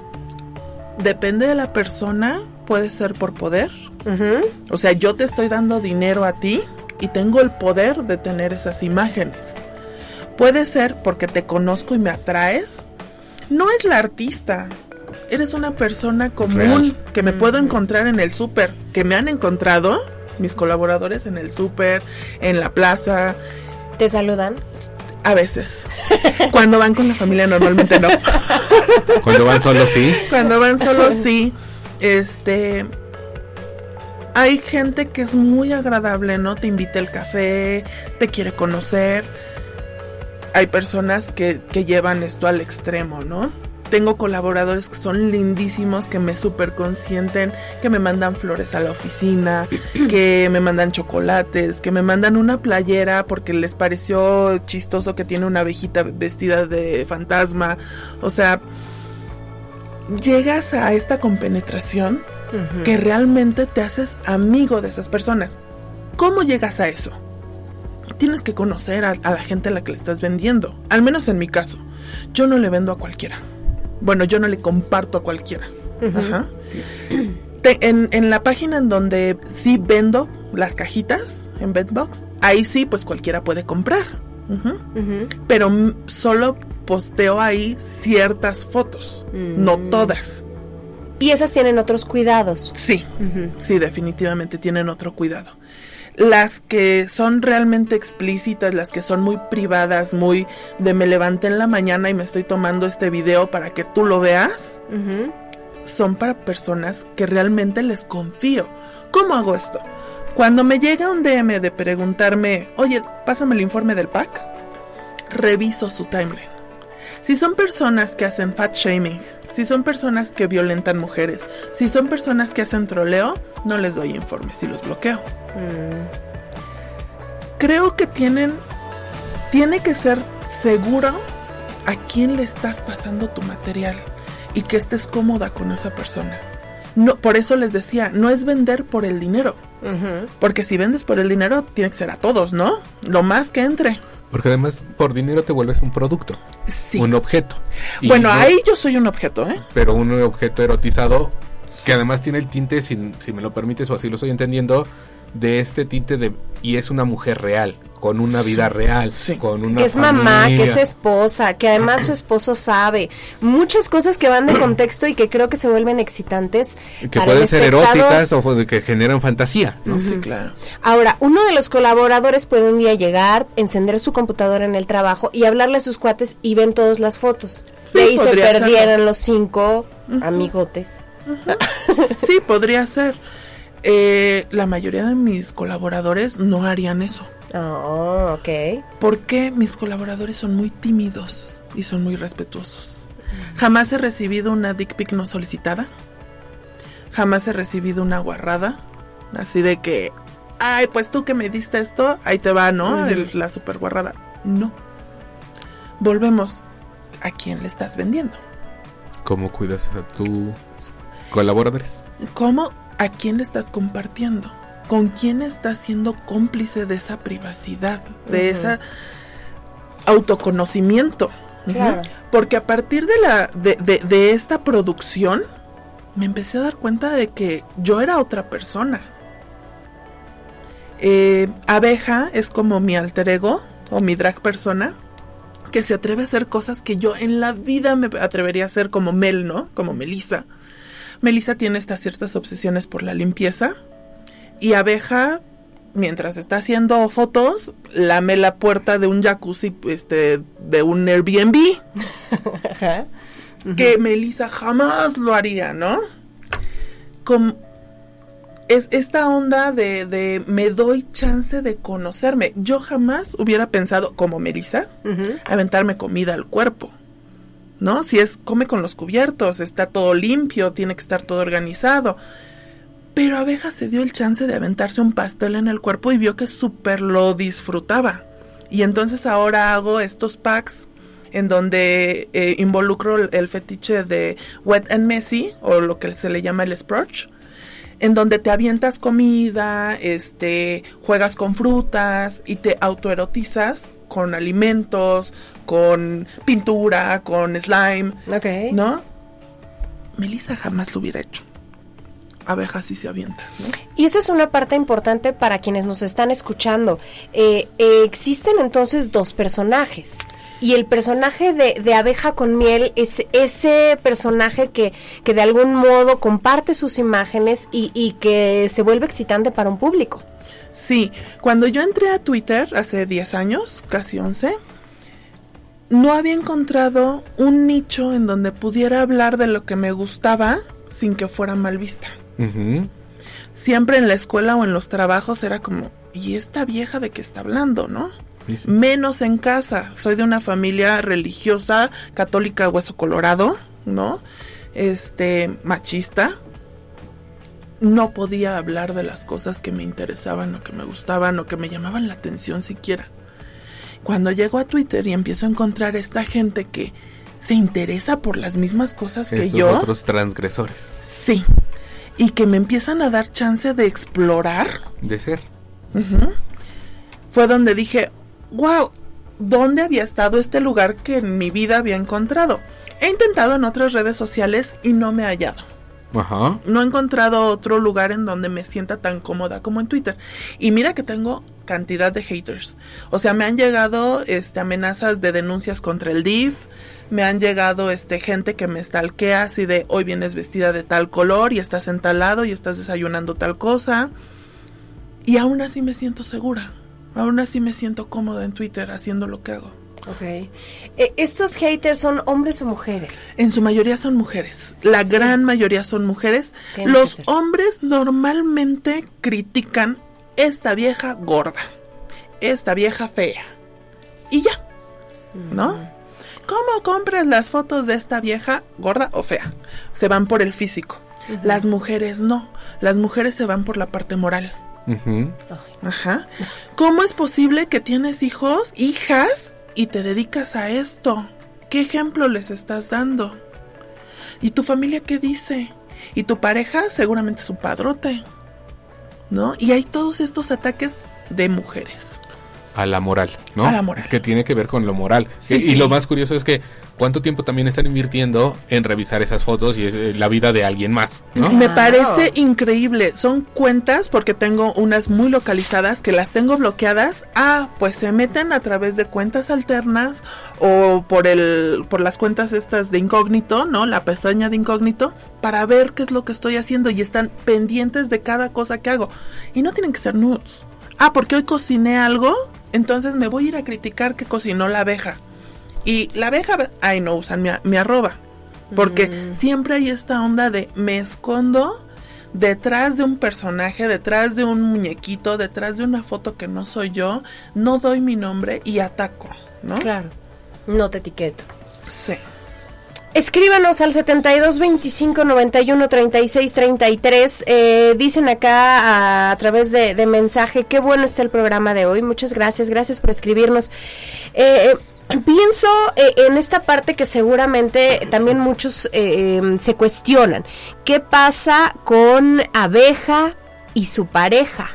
Depende de la persona, puede ser por poder. O sea, yo te estoy dando dinero a ti y tengo el poder de tener esas imágenes. Puede ser porque te conozco y me atraes. No es la artista. Eres una persona común Real. que me puedo encontrar en el súper, que me han encontrado mis colaboradores en el súper, en la plaza, ¿Te saludan? a veces. Cuando van con la familia normalmente no. Cuando van solos, sí. Cuando van solos, sí. Este. Hay gente que es muy agradable, ¿no? Te invita al café, te quiere conocer. Hay personas que, que llevan esto al extremo, ¿no? Tengo colaboradores que son lindísimos, que me súper consienten, que me mandan flores a la oficina, que me mandan chocolates, que me mandan una playera porque les pareció chistoso que tiene una abejita vestida de fantasma. O sea, llegas a esta compenetración que realmente te haces amigo de esas personas. ¿Cómo llegas a eso? Tienes que conocer a, a la gente a la que le estás vendiendo. Al menos en mi caso. Yo no le vendo a cualquiera. Bueno, yo no le comparto a cualquiera. Ajá. Te- en, en la página en donde sí vendo las cajitas en Bedbox, ahí sí, pues cualquiera puede comprar. Pero solo posteo ahí ciertas fotos, no Mm. todas. Y esas tienen otros cuidados. Sí, sí, definitivamente tienen otro cuidado. Las que son realmente explícitas, las que son muy privadas, muy de me levanté en la mañana y me estoy tomando este video para que tú lo veas, son para personas que realmente les confío. ¿Cómo hago esto? Cuando me llega un DM de preguntarme, oye, pásame el informe del pack, reviso su timeline. Si son personas que hacen fat shaming, si son personas que violentan mujeres, si son personas que hacen troleo, no les doy informes y los bloqueo. Creo que tienen, tiene que ser seguro a quién le estás pasando tu material y que estés cómoda con esa persona. No, por eso les decía, no es vender por el dinero. Porque si vendes por el dinero, tiene que ser a todos, ¿no? Lo más que entre. Porque además por dinero te vuelves un producto, Sí. un objeto. Y bueno, no- ahí yo soy un objeto, ¿eh? Pero un objeto erotizado que además tiene el tinte, si, si me lo permites o así lo estoy entendiendo, de este tinte de... Y es una mujer real, con una vida real, Sí. con una que es mamá, que es esposa, que además su esposo sabe. Muchas cosas que van de contexto y que creo que se vuelven excitantes. Que para pueden el ser eróticas o de que generan fantasía. ¿no? Sí, claro. Ahora, uno de los colaboradores puede un día llegar, encender su computadora en el trabajo y hablarle a sus cuates y ven todas las fotos. Sí, y ahí se perdieran los cinco amigotes. Sí, podría ser. Eh, la mayoría de mis colaboradores no harían eso. Oh, ok. Porque mis colaboradores son muy tímidos y son muy respetuosos. Jamás he recibido una dick pic no solicitada. Jamás he recibido una guarrada. Así de que, ay, pues tú que me diste esto, ahí te va, ¿no? El- la super guarrada. No. Volvemos. ¿A quién le estás vendiendo? ¿Cómo cuidas a tus colaboradores? ¿Cómo? ¿A quién le estás compartiendo? ¿Con quién estás siendo cómplice de esa privacidad? De ese autoconocimiento. Porque a partir de, la, de, de- de esta producción, me empecé a dar cuenta de que yo era otra persona. Eh, abeja es como mi alter ego o mi drag persona que se atreve a hacer cosas que yo en la vida me atrevería a hacer como Mel, ¿no? Como Melissa. Melissa tiene estas ciertas obsesiones por la limpieza y abeja mientras está haciendo fotos lame la puerta de un jacuzzi este de un Airbnb Ajá. que Melissa jamás lo haría, ¿no? Com- es esta onda de, de me doy chance de conocerme. Yo jamás hubiera pensado, como Melissa, aventarme comida al cuerpo. ¿No? Si es come con los cubiertos, está todo limpio, tiene que estar todo organizado. Pero Abeja se dio el chance de aventarse un pastel en el cuerpo y vio que súper lo disfrutaba. Y entonces ahora hago estos packs en donde eh, involucro el, fetiche de wet and messy o lo que se le llama el splurge en donde te avientas comida, este, juegas con frutas y te autoerotizas con alimentos, con pintura, con slime, Ok. ¿no? Melissa jamás lo hubiera hecho. Abeja sí se avienta, ¿no? Y eso es una parte importante para quienes nos están escuchando. Eh, eh, existen entonces dos personajes. Y el personaje de, de abeja con miel es ese personaje que, que de algún modo comparte sus imágenes y, y que se vuelve excitante para un público. Sí, cuando yo entré a Twitter hace 10 años, casi 11, no había encontrado un nicho en donde pudiera hablar de lo que me gustaba sin que fuera mal vista. Siempre en la escuela o en los trabajos era como, ¿y esta vieja de qué está hablando, no? Sí, sí. Menos en casa. Soy de una familia religiosa, católica, hueso colorado, ¿no? Este, machista. No podía hablar de las cosas que me interesaban o que me gustaban o que me llamaban la atención siquiera. Cuando llego a Twitter y empiezo a encontrar esta gente que se interesa por las mismas cosas que yo, otros transgresores sí, y que me empiezan a dar chance de explorar, de ser. fue donde dije, wow, ¿dónde había estado este lugar que en mi vida había encontrado? He intentado en otras redes sociales y no me he hallado. Ajá. No he encontrado otro lugar en donde me sienta tan cómoda como en Twitter. Y mira que tengo cantidad de haters. O sea, me han llegado este amenazas de denuncias contra el DIF, me han llegado este gente que me stalkea así de hoy vienes vestida de tal color y estás en y estás desayunando tal cosa. Y aún así me siento segura. Aún así me siento cómoda en Twitter haciendo lo que hago. Ok. Eh, ¿Estos haters son hombres o mujeres? En su mayoría son mujeres. La gran mayoría son mujeres. Los hombres normalmente critican esta vieja gorda, esta vieja fea. Y ya. ¿No? ¿Cómo compras las fotos de esta vieja gorda o fea? Se van por el físico. Las mujeres no. Las mujeres se van por la parte moral. Ajá. ¿Cómo es posible que tienes hijos, hijas, y te dedicas a esto? ¿Qué ejemplo les estás dando? ¿Y tu familia qué dice? ¿Y tu pareja? Seguramente su padrote. ¿No? Y hay todos estos ataques de mujeres. A la moral, ¿no? A la moral. Que tiene que ver con lo moral. Sí, y, lo más curioso es que cuánto tiempo también están invirtiendo en revisar esas fotos y es eh, la vida de alguien más, ¿no? Me parece increíble. Son cuentas porque tengo unas muy localizadas que las tengo bloqueadas. Ah, pues se meten a través de cuentas alternas o por el por las cuentas estas de incógnito, ¿no? La pestaña de incógnito para ver qué es lo que estoy haciendo y están pendientes de cada cosa que hago. Y no tienen que ser nudes. Ah, porque hoy cociné algo, entonces me voy a ir a criticar que cocinó la abeja. Y la abeja, ay, no usan mi, mi arroba. Porque siempre hay esta onda de me escondo detrás de un personaje, detrás de un muñequito, detrás de una foto que no soy yo, no doy mi nombre y ataco, ¿no? Claro. No te etiqueto. Sí. Escríbanos al 72 25 91 36 33. Eh, dicen acá a, través de, mensaje, qué bueno está el programa de hoy. Muchas gracias, gracias por escribirnos. Eh, eh, Pienso eh, en esta parte que seguramente también muchos eh, se cuestionan. ¿Qué pasa con abeja y su pareja?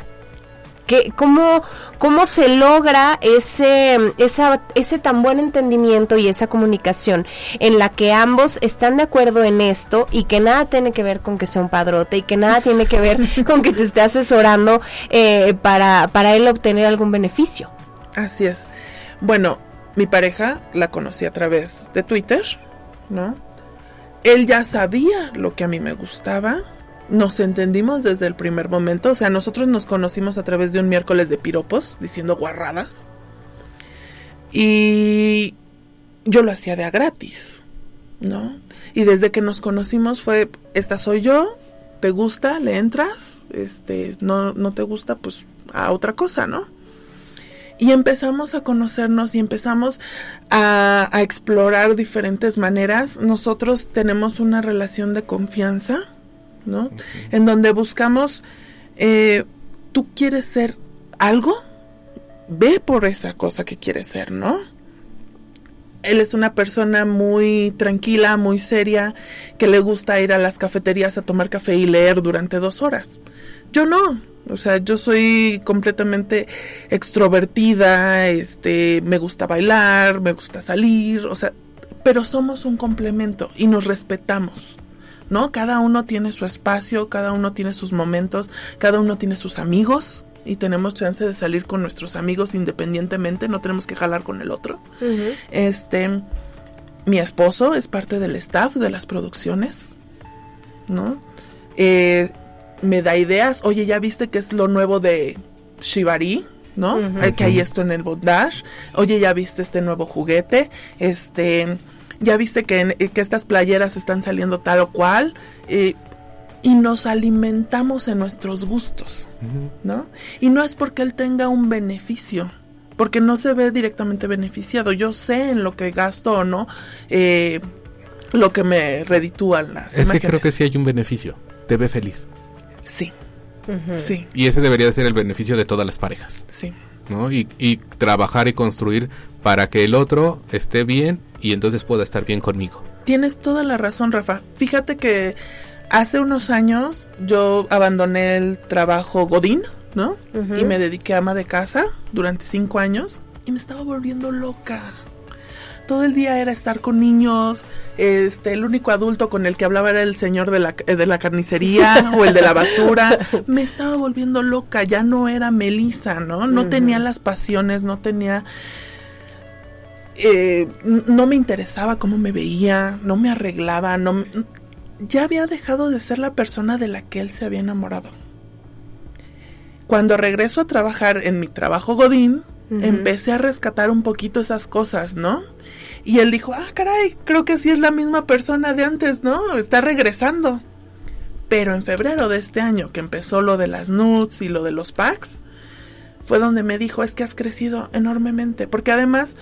¿Qué, cómo, ¿Cómo se logra ese, esa, ese tan buen entendimiento y esa comunicación en la que ambos están de acuerdo en esto y que nada tiene que ver con que sea un padrote y que nada tiene que ver con que te esté asesorando eh, para, para él obtener algún beneficio? Así es. Bueno, mi pareja la conocí a través de Twitter, ¿no? Él ya sabía lo que a mí me gustaba. Nos entendimos desde el primer momento. O sea, nosotros nos conocimos a través de un miércoles de piropos, diciendo guarradas. Y yo lo hacía de a gratis, ¿no? Y desde que nos conocimos fue, esta soy yo, te gusta, le entras, este, no, no te gusta, pues a otra cosa, ¿no? Y empezamos a conocernos y empezamos a, a, explorar diferentes maneras. Nosotros tenemos una relación de confianza, ¿no? En donde buscamos, eh, tú quieres ser algo, ve por esa cosa que quieres ser, ¿no? Él es una persona muy tranquila, muy seria, que le gusta ir a las cafeterías a tomar café y leer durante dos horas. Yo no, o sea, yo soy completamente extrovertida, este, me gusta bailar, me gusta salir, o sea, pero somos un complemento y nos respetamos. ¿No? Cada uno tiene su espacio, cada uno tiene sus momentos, cada uno tiene sus amigos y tenemos chance de salir con nuestros amigos independientemente, no tenemos que jalar con el otro. Uh -huh. Este, mi esposo es parte del staff de las producciones, ¿no? Eh, me da ideas. Oye, ¿ya viste que es lo nuevo de Shibari? ¿No? Uh -huh. Que hay esto en el bondage. Oye, ¿ya viste este nuevo juguete? Este, ¿ya viste que, que estas playeras están saliendo tal o cual? Eh, y nos alimentamos en nuestros gustos, uh -huh. ¿no? Y no es porque él tenga un beneficio, porque no se ve directamente beneficiado. Yo sé en lo que gasto o no, eh, lo que me reditúan las es imágenes. que creo que sí hay un beneficio. Te ve feliz. Sí. Uh -huh. Sí. Y ese debería ser el beneficio de todas las parejas. Sí. ¿No? Y, y, trabajar y construir para que el otro esté bien y entonces pueda estar bien conmigo. Tienes toda la razón, Rafa. Fíjate que hace unos años yo abandoné el trabajo Godín, ¿no? Uh -huh. Y me dediqué a ama de casa durante cinco años y me estaba volviendo loca todo el día era estar con niños, este, el único adulto con el que hablaba era el señor de la, de la carnicería o el de la basura. Me estaba volviendo loca, ya no era Melissa, ¿no? No uh -huh. tenía las pasiones, no tenía... Eh, no me interesaba cómo me veía, no me arreglaba, no me, ya había dejado de ser la persona de la que él se había enamorado. Cuando regreso a trabajar en mi trabajo Godín, Uh -huh. empecé a rescatar un poquito esas cosas, ¿no? Y él dijo, ah, caray, creo que sí es la misma persona de antes, ¿no? Está regresando. Pero en febrero de este año, que empezó lo de las nudes y lo de los packs, fue donde me dijo, es que has crecido enormemente. Porque además,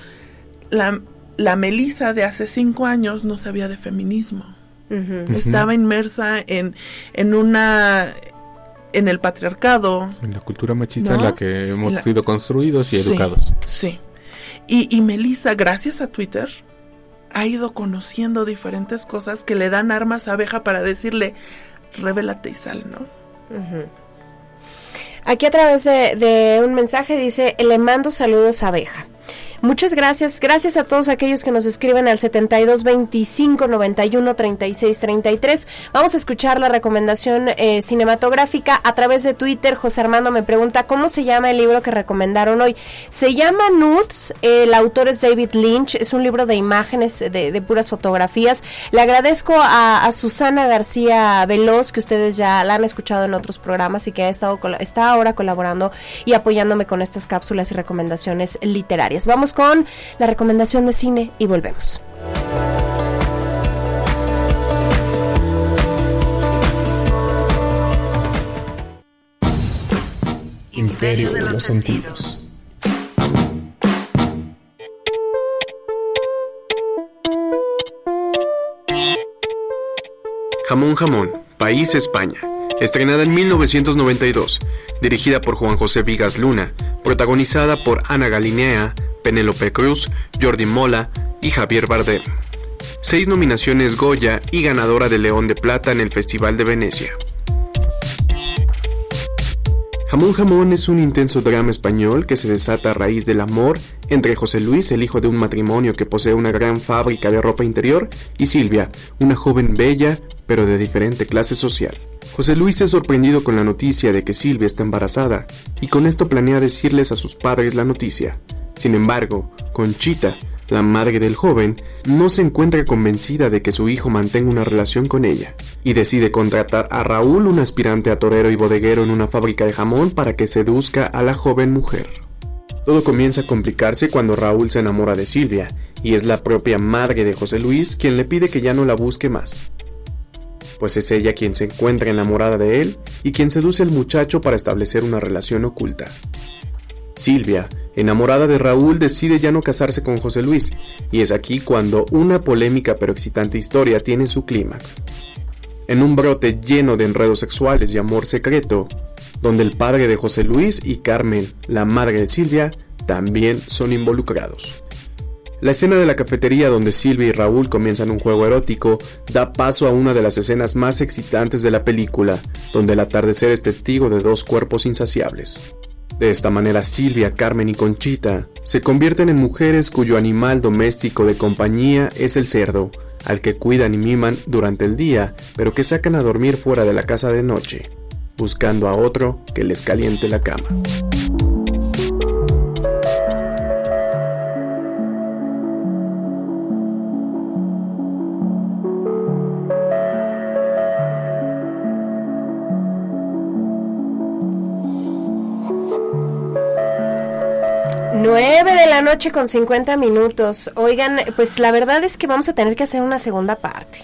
la, la Melissa de hace cinco años no sabía de feminismo. Uh -huh. Estaba inmersa en, en una en el patriarcado. En la cultura machista ¿no? en la que hemos la... sido construidos y sí, educados. Sí. Y, y Melissa, gracias a Twitter, ha ido conociendo diferentes cosas que le dan armas a abeja para decirle, revélate y sal, ¿no? Aquí a través de, de un mensaje dice, le mando saludos a abeja. Muchas gracias. Gracias a todos aquellos que nos escriben al 72 25 91 36 33. Vamos a escuchar la recomendación eh, cinematográfica a través de Twitter. José Armando me pregunta cómo se llama el libro que recomendaron hoy. Se llama Nudes. El autor es David Lynch. Es un libro de imágenes, de, puras fotografías. Le agradezco a, Susana García Veloz, que ustedes ya la han escuchado en otros programas y que ha estado está ahora colaborando y apoyándome con estas cápsulas y recomendaciones literarias. Vamos con la recomendación de cine y volvemos. Imperio de los sentidos. Jamón Jamón, País España. Estrenada en 1992, dirigida por Juan José Vigas Luna, protagonizada por Ana Galinea, Penélope Cruz, Jordi Mola y Javier Bardem. Seis nominaciones Goya y ganadora de León de Plata en el Festival de Venecia. Jamón Jamón es un intenso drama español que se desata a raíz del amor entre José Luis, el hijo de un matrimonio que posee una gran fábrica de ropa interior, y Silvia, una joven bella pero de diferente clase social. José Luis es sorprendido con la noticia de que Silvia está embarazada y con esto planea decirles a sus padres la noticia. Sin embargo, Conchita, la madre del joven, no se encuentra convencida de que su hijo mantenga una relación con ella, y decide contratar a Raúl, un aspirante a torero y bodeguero en una fábrica de jamón, para que seduzca a la joven mujer. Todo comienza a complicarse cuando Raúl se enamora de Silvia, y es la propia madre de José Luis quien le pide que ya no la busque más. Pues es ella quien se encuentra enamorada de él y quien seduce al muchacho para establecer una relación oculta. Silvia, enamorada de Raúl, decide ya no casarse con José Luis, y es aquí cuando una polémica pero excitante historia tiene su clímax. En un brote lleno de enredos sexuales y amor secreto, donde el padre de José Luis y Carmen, la madre de Silvia, también son involucrados. La escena de la cafetería donde Silvia y Raúl comienzan un juego erótico da paso a una de las escenas más excitantes de la película, donde el atardecer es testigo de dos cuerpos insaciables. De esta manera Silvia, Carmen y Conchita se convierten en mujeres cuyo animal doméstico de compañía es el cerdo, al que cuidan y miman durante el día, pero que sacan a dormir fuera de la casa de noche, buscando a otro que les caliente la cama. 9 de la noche con 50 minutos. Oigan, pues la verdad es que vamos a tener que hacer una segunda parte.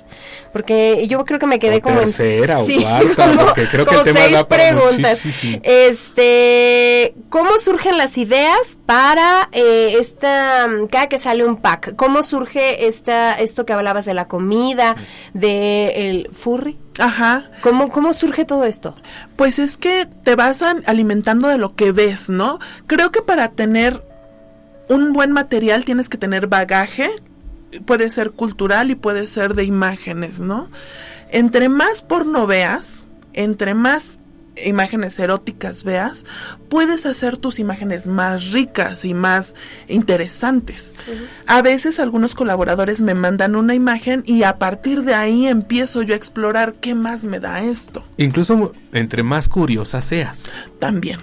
Porque yo creo que me quedé como tercera en. o cuarta, porque creo que el tema seis preguntas. Este, ¿cómo surgen las ideas para eh, esta. Cada que sale un pack, ¿cómo surge esta, esto que hablabas de la comida, de el furry? Ajá. ¿Cómo, ¿Cómo surge todo esto? Pues es que te vas alimentando de lo que ves, ¿no? Creo que para tener un buen material tienes que tener bagaje, puede ser cultural y puede ser de imágenes, ¿no? Entre más porno veas, entre más imágenes eróticas veas, puedes hacer tus imágenes más ricas y más interesantes. A veces algunos colaboradores me mandan una imagen y a partir de ahí empiezo yo a explorar qué más me da esto. Incluso entre más curiosa seas. También.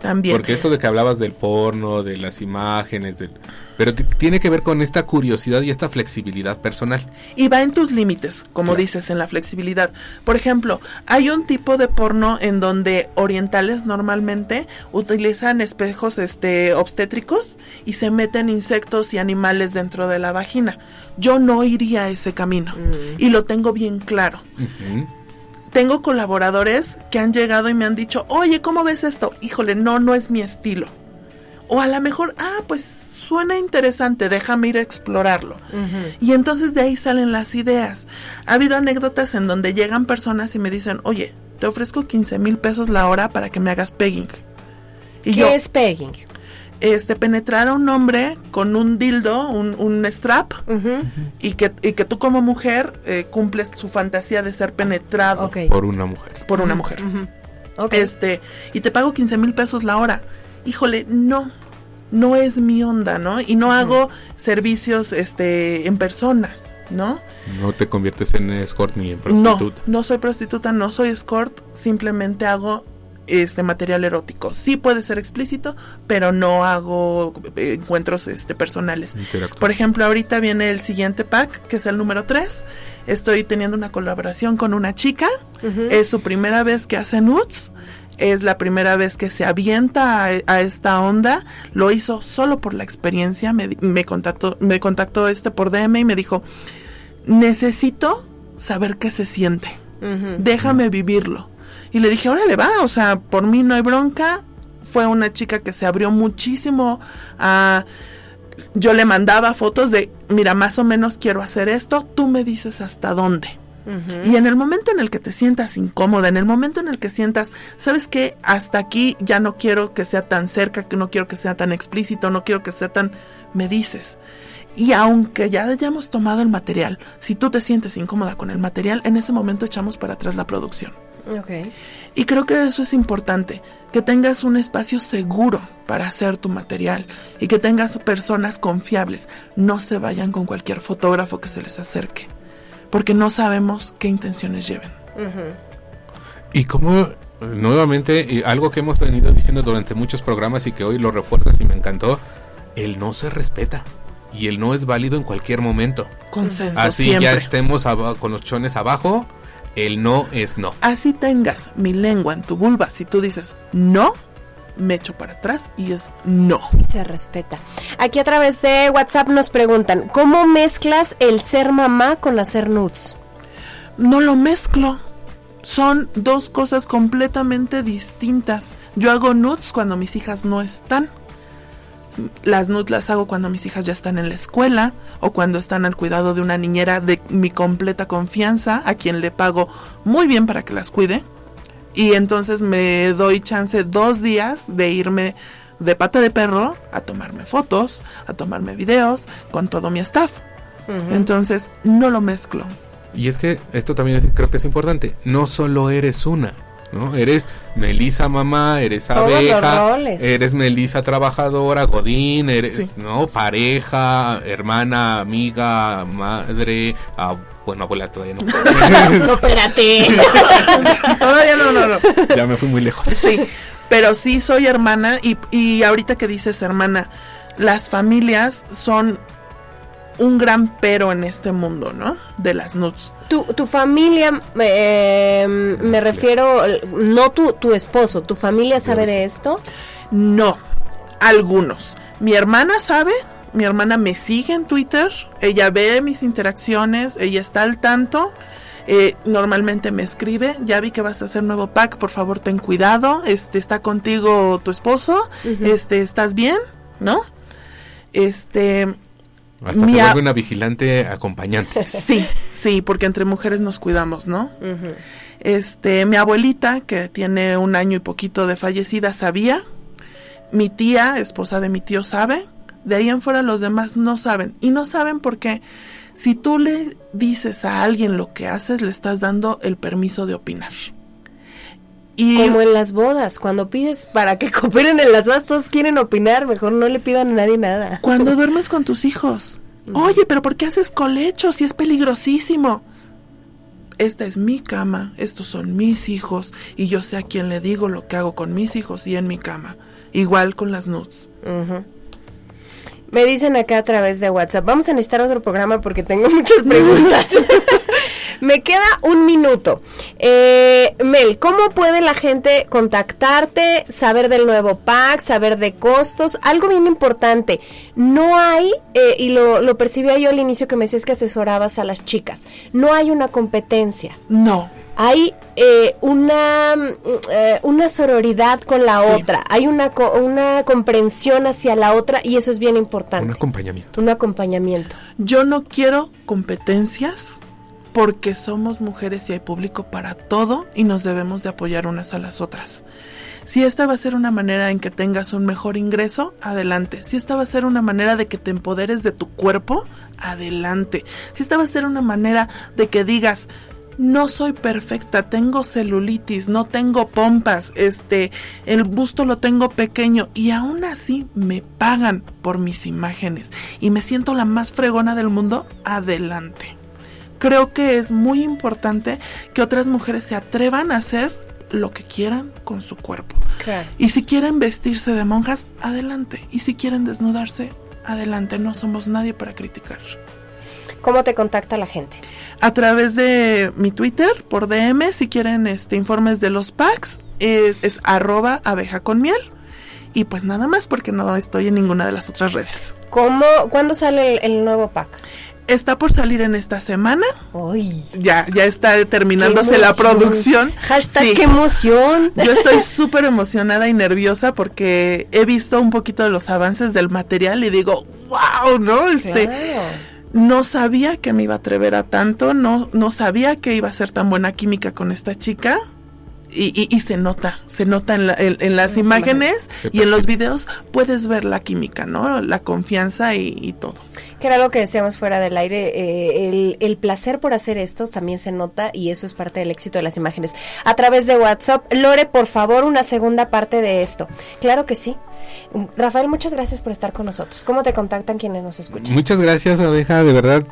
También. Porque esto de que hablabas del porno, de las imágenes, del pero tiene que ver con esta curiosidad y esta flexibilidad personal. Y va en tus límites, como dices, en la flexibilidad. Por ejemplo, hay un tipo de porno en donde orientales normalmente utilizan espejos este, obstétricos y se meten insectos y animales dentro de la vagina. Yo no iría a ese camino mm. y lo tengo bien claro. Tengo colaboradores que han llegado y me han dicho, oye, ¿cómo ves esto? Híjole, no, no es mi estilo. O a lo mejor, ah, pues suena interesante, déjame ir a explorarlo. Y entonces de ahí salen las ideas. Ha habido anécdotas en donde llegan personas y me dicen, oye, te ofrezco 15 mil pesos la hora para que me hagas pegging. Y ¿Qué es pegging? Este, penetrar a un hombre con un dildo, un, strap, y, que, y que tú como mujer eh, cumples su fantasía de ser penetrado. Por una mujer. Por una mujer. Este, y te pago 15 mil pesos la hora. Híjole, no, no es mi onda, ¿no? Y no hago servicios, este, en persona, ¿no? No te conviertes en escort ni en No, prostituta. no soy prostituta, no soy escort, simplemente hago este material erótico. Sí puede ser explícito, pero no hago eh, encuentros este personales. Por ejemplo, ahorita viene el siguiente pack, que es el número 3. Estoy teniendo una colaboración con una chica. Es su primera vez que hace nudes. Es la primera vez que se avienta a, a esta onda. Lo hizo solo por la experiencia. Me, me contactó, me contactó este por DM y me dijo, necesito saber qué se siente. Déjame vivirlo. Y le dije, órale, va, o sea, por mí no hay bronca. Fue una chica que se abrió muchísimo a... Yo le mandaba fotos de, mira, más o menos quiero hacer esto, tú me dices hasta dónde. Y en el momento en el que te sientas incómoda, en el momento en el que sientas, sabes que hasta aquí ya no quiero que sea tan cerca, que no quiero que sea tan explícito, no quiero que sea tan, me dices. Y aunque ya hayamos tomado el material, si tú te sientes incómoda con el material, en ese momento echamos para atrás la producción. Y creo que eso es importante, que tengas un espacio seguro para hacer tu material y que tengas personas confiables. No se vayan con cualquier fotógrafo que se les acerque, porque no sabemos qué intenciones lleven. Y como nuevamente, y algo que hemos venido diciendo durante muchos programas y que hoy lo refuerzas y me encantó, el no se respeta. Y el no es válido en cualquier momento. Consenso Así siempre. ya estemos con los chones abajo, el no es no. Así tengas mi lengua en tu vulva, si tú dices no, me echo para atrás y es no. Y se respeta. Aquí a través de WhatsApp nos preguntan, ¿cómo mezclas el ser mamá con hacer nudes? no lo mezclo. Son dos cosas completamente distintas. Yo hago nudes cuando mis hijas no están. Las nudes las hago cuando mis hijas ya están en la escuela o cuando están al cuidado de una niñera de mi completa confianza, a quien le pago muy bien para que las cuide. Y entonces me doy chance dos días de irme de pata de perro a tomarme fotos, a tomarme videos con todo mi staff. Entonces no lo mezclo. Y es que esto también es- creo que es importante. No solo eres una, ¿no? Eres Melisa mamá, eres Todos los abeja, roles. eres Melisa trabajadora, Godín, eres, Sí. ¿no? Pareja, hermana, amiga, madre, ah, bueno, abuela todavía no. No, espérate. Todavía no, no, no. ya me fui muy lejos. Sí, pero sí soy hermana y, y ahorita que dices hermana, las familias son un gran pero en este mundo, ¿no? De las nudes. Tu, tu familia, eh, me refiero, no tu, tu esposo, ¿tu familia sabe de esto? No, algunos. Mi hermana sabe, mi hermana me sigue en Twitter, ella ve mis interacciones, ella está al tanto. eh, normalmente me escribe, ya vi que vas a hacer nuevo pack, por favor ten cuidado, este está contigo tu esposo, este estás bien, ¿no? Este Hasta Mi se a- vuelve una vigilante acompañante. Sí, sí, porque entre mujeres nos cuidamos, ¿no? Este, mi abuelita, que tiene un año y poquito de fallecida, sabía. Mi tía, esposa de mi tío, sabe. De ahí en fuera los demás no saben. Y no saben porque si tú le dices a alguien lo que haces, le estás dando el permiso de opinar. Y Como en las bodas, cuando pides para que cooperen en las bodas, todos quieren opinar, mejor no le pidan a nadie nada. Cuando duermes con tus hijos. Oye, pero ¿por qué haces colecho si es peligrosísimo? Esta es mi cama, estos son mis hijos y yo sé a quién le digo lo que hago con mis hijos y en mi cama. Igual con las nudes. Me dicen acá a través de WhatsApp, vamos a necesitar otro programa porque tengo muchas preguntas. Me queda un minuto. Eh, Mel, ¿cómo puede la gente contactarte, saber del nuevo pack, saber de costos? Algo bien importante, no hay, eh, y lo, lo percibía yo al inicio que me decías que asesorabas a las chicas, no hay una competencia. No, Hay eh, una, mm, eh, una sororidad con la Sí. otra, hay una, una comprensión hacia la otra y eso es bien importante. Un acompañamiento. Un acompañamiento. yo no quiero competencias porque somos mujeres y hay público para todo y nos debemos de apoyar unas a las otras. Si esta va a ser una manera en que tengas un mejor ingreso, adelante. Si esta va a ser una manera de que te empoderes de tu cuerpo, adelante. Si esta va a ser una manera de que digas, no soy perfecta, tengo celulitis, no tengo pompas, este, el busto lo tengo pequeño y aún así me pagan por mis imágenes y me siento la más fregona del mundo, adelante. Creo que es muy importante que otras mujeres se atrevan a hacer lo que quieran con su cuerpo. Y si quieren vestirse de monjas, adelante. Y si quieren desnudarse, adelante. No somos nadie para criticar. ¿Cómo te contacta la gente? A través de mi Twitter, por DM, si quieren este informes de los packs, es, arroba abeja con miel. Y pues nada más porque no estoy en ninguna de las otras redes. ¿Cómo, ¿Cuándo sale el, nuevo pack? Está por salir en esta semana. Ya, ya está terminándose la producción. Hashtag qué emoción. Yo estoy súper emocionada y nerviosa porque he visto un poquito de los avances del material y digo, wow, ¿no? Este, no sabía que me iba a atrever a tanto, no, no sabía que iba a ser tan buena química con esta chica. Y, y, se nota, se nota en, en, las imágenes y en los videos puedes ver la química, ¿no? La confianza y, todo. Que era lo que decíamos fuera del aire, eh, el, el, placer por hacer esto también se nota y eso es parte del éxito de las imágenes. A través de WhatsApp, Lore, por favor, una segunda parte de esto. Claro que sí. Rafael, muchas gracias por estar con nosotros. ¿Cómo te contactan quienes nos escuchan? Muchas gracias, Abeja, de verdad.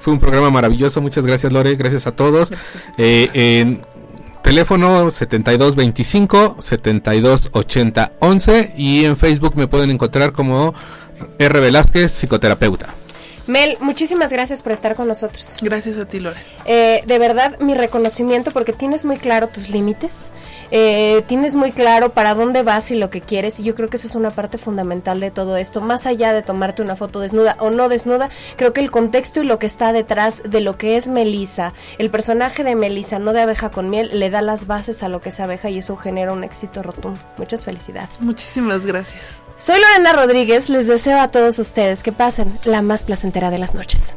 Fue un programa maravilloso. Muchas gracias, Lore. Gracias a todos. Eh, en teléfono 7225 7280 11 y en Facebook me pueden encontrar como R. Velázquez, psicoterapeuta. Mel, muchísimas gracias por estar con nosotros. Gracias a ti, Lore. Eh, de verdad, mi reconocimiento porque tienes muy claro tus límites, eh, tienes muy claro para dónde vas y lo que quieres, y yo creo que eso es una parte fundamental de todo esto. Más allá de tomarte una foto desnuda o no desnuda, creo que el contexto y lo que está detrás de lo que es Melisa, el personaje de Melisa, no de abeja con miel, le da las bases a lo que es abeja y eso genera un éxito rotundo. Muchas felicidades. Muchísimas gracias. Soy Lorena Rodríguez, les deseo a todos ustedes que pasen la más placentera de las noches.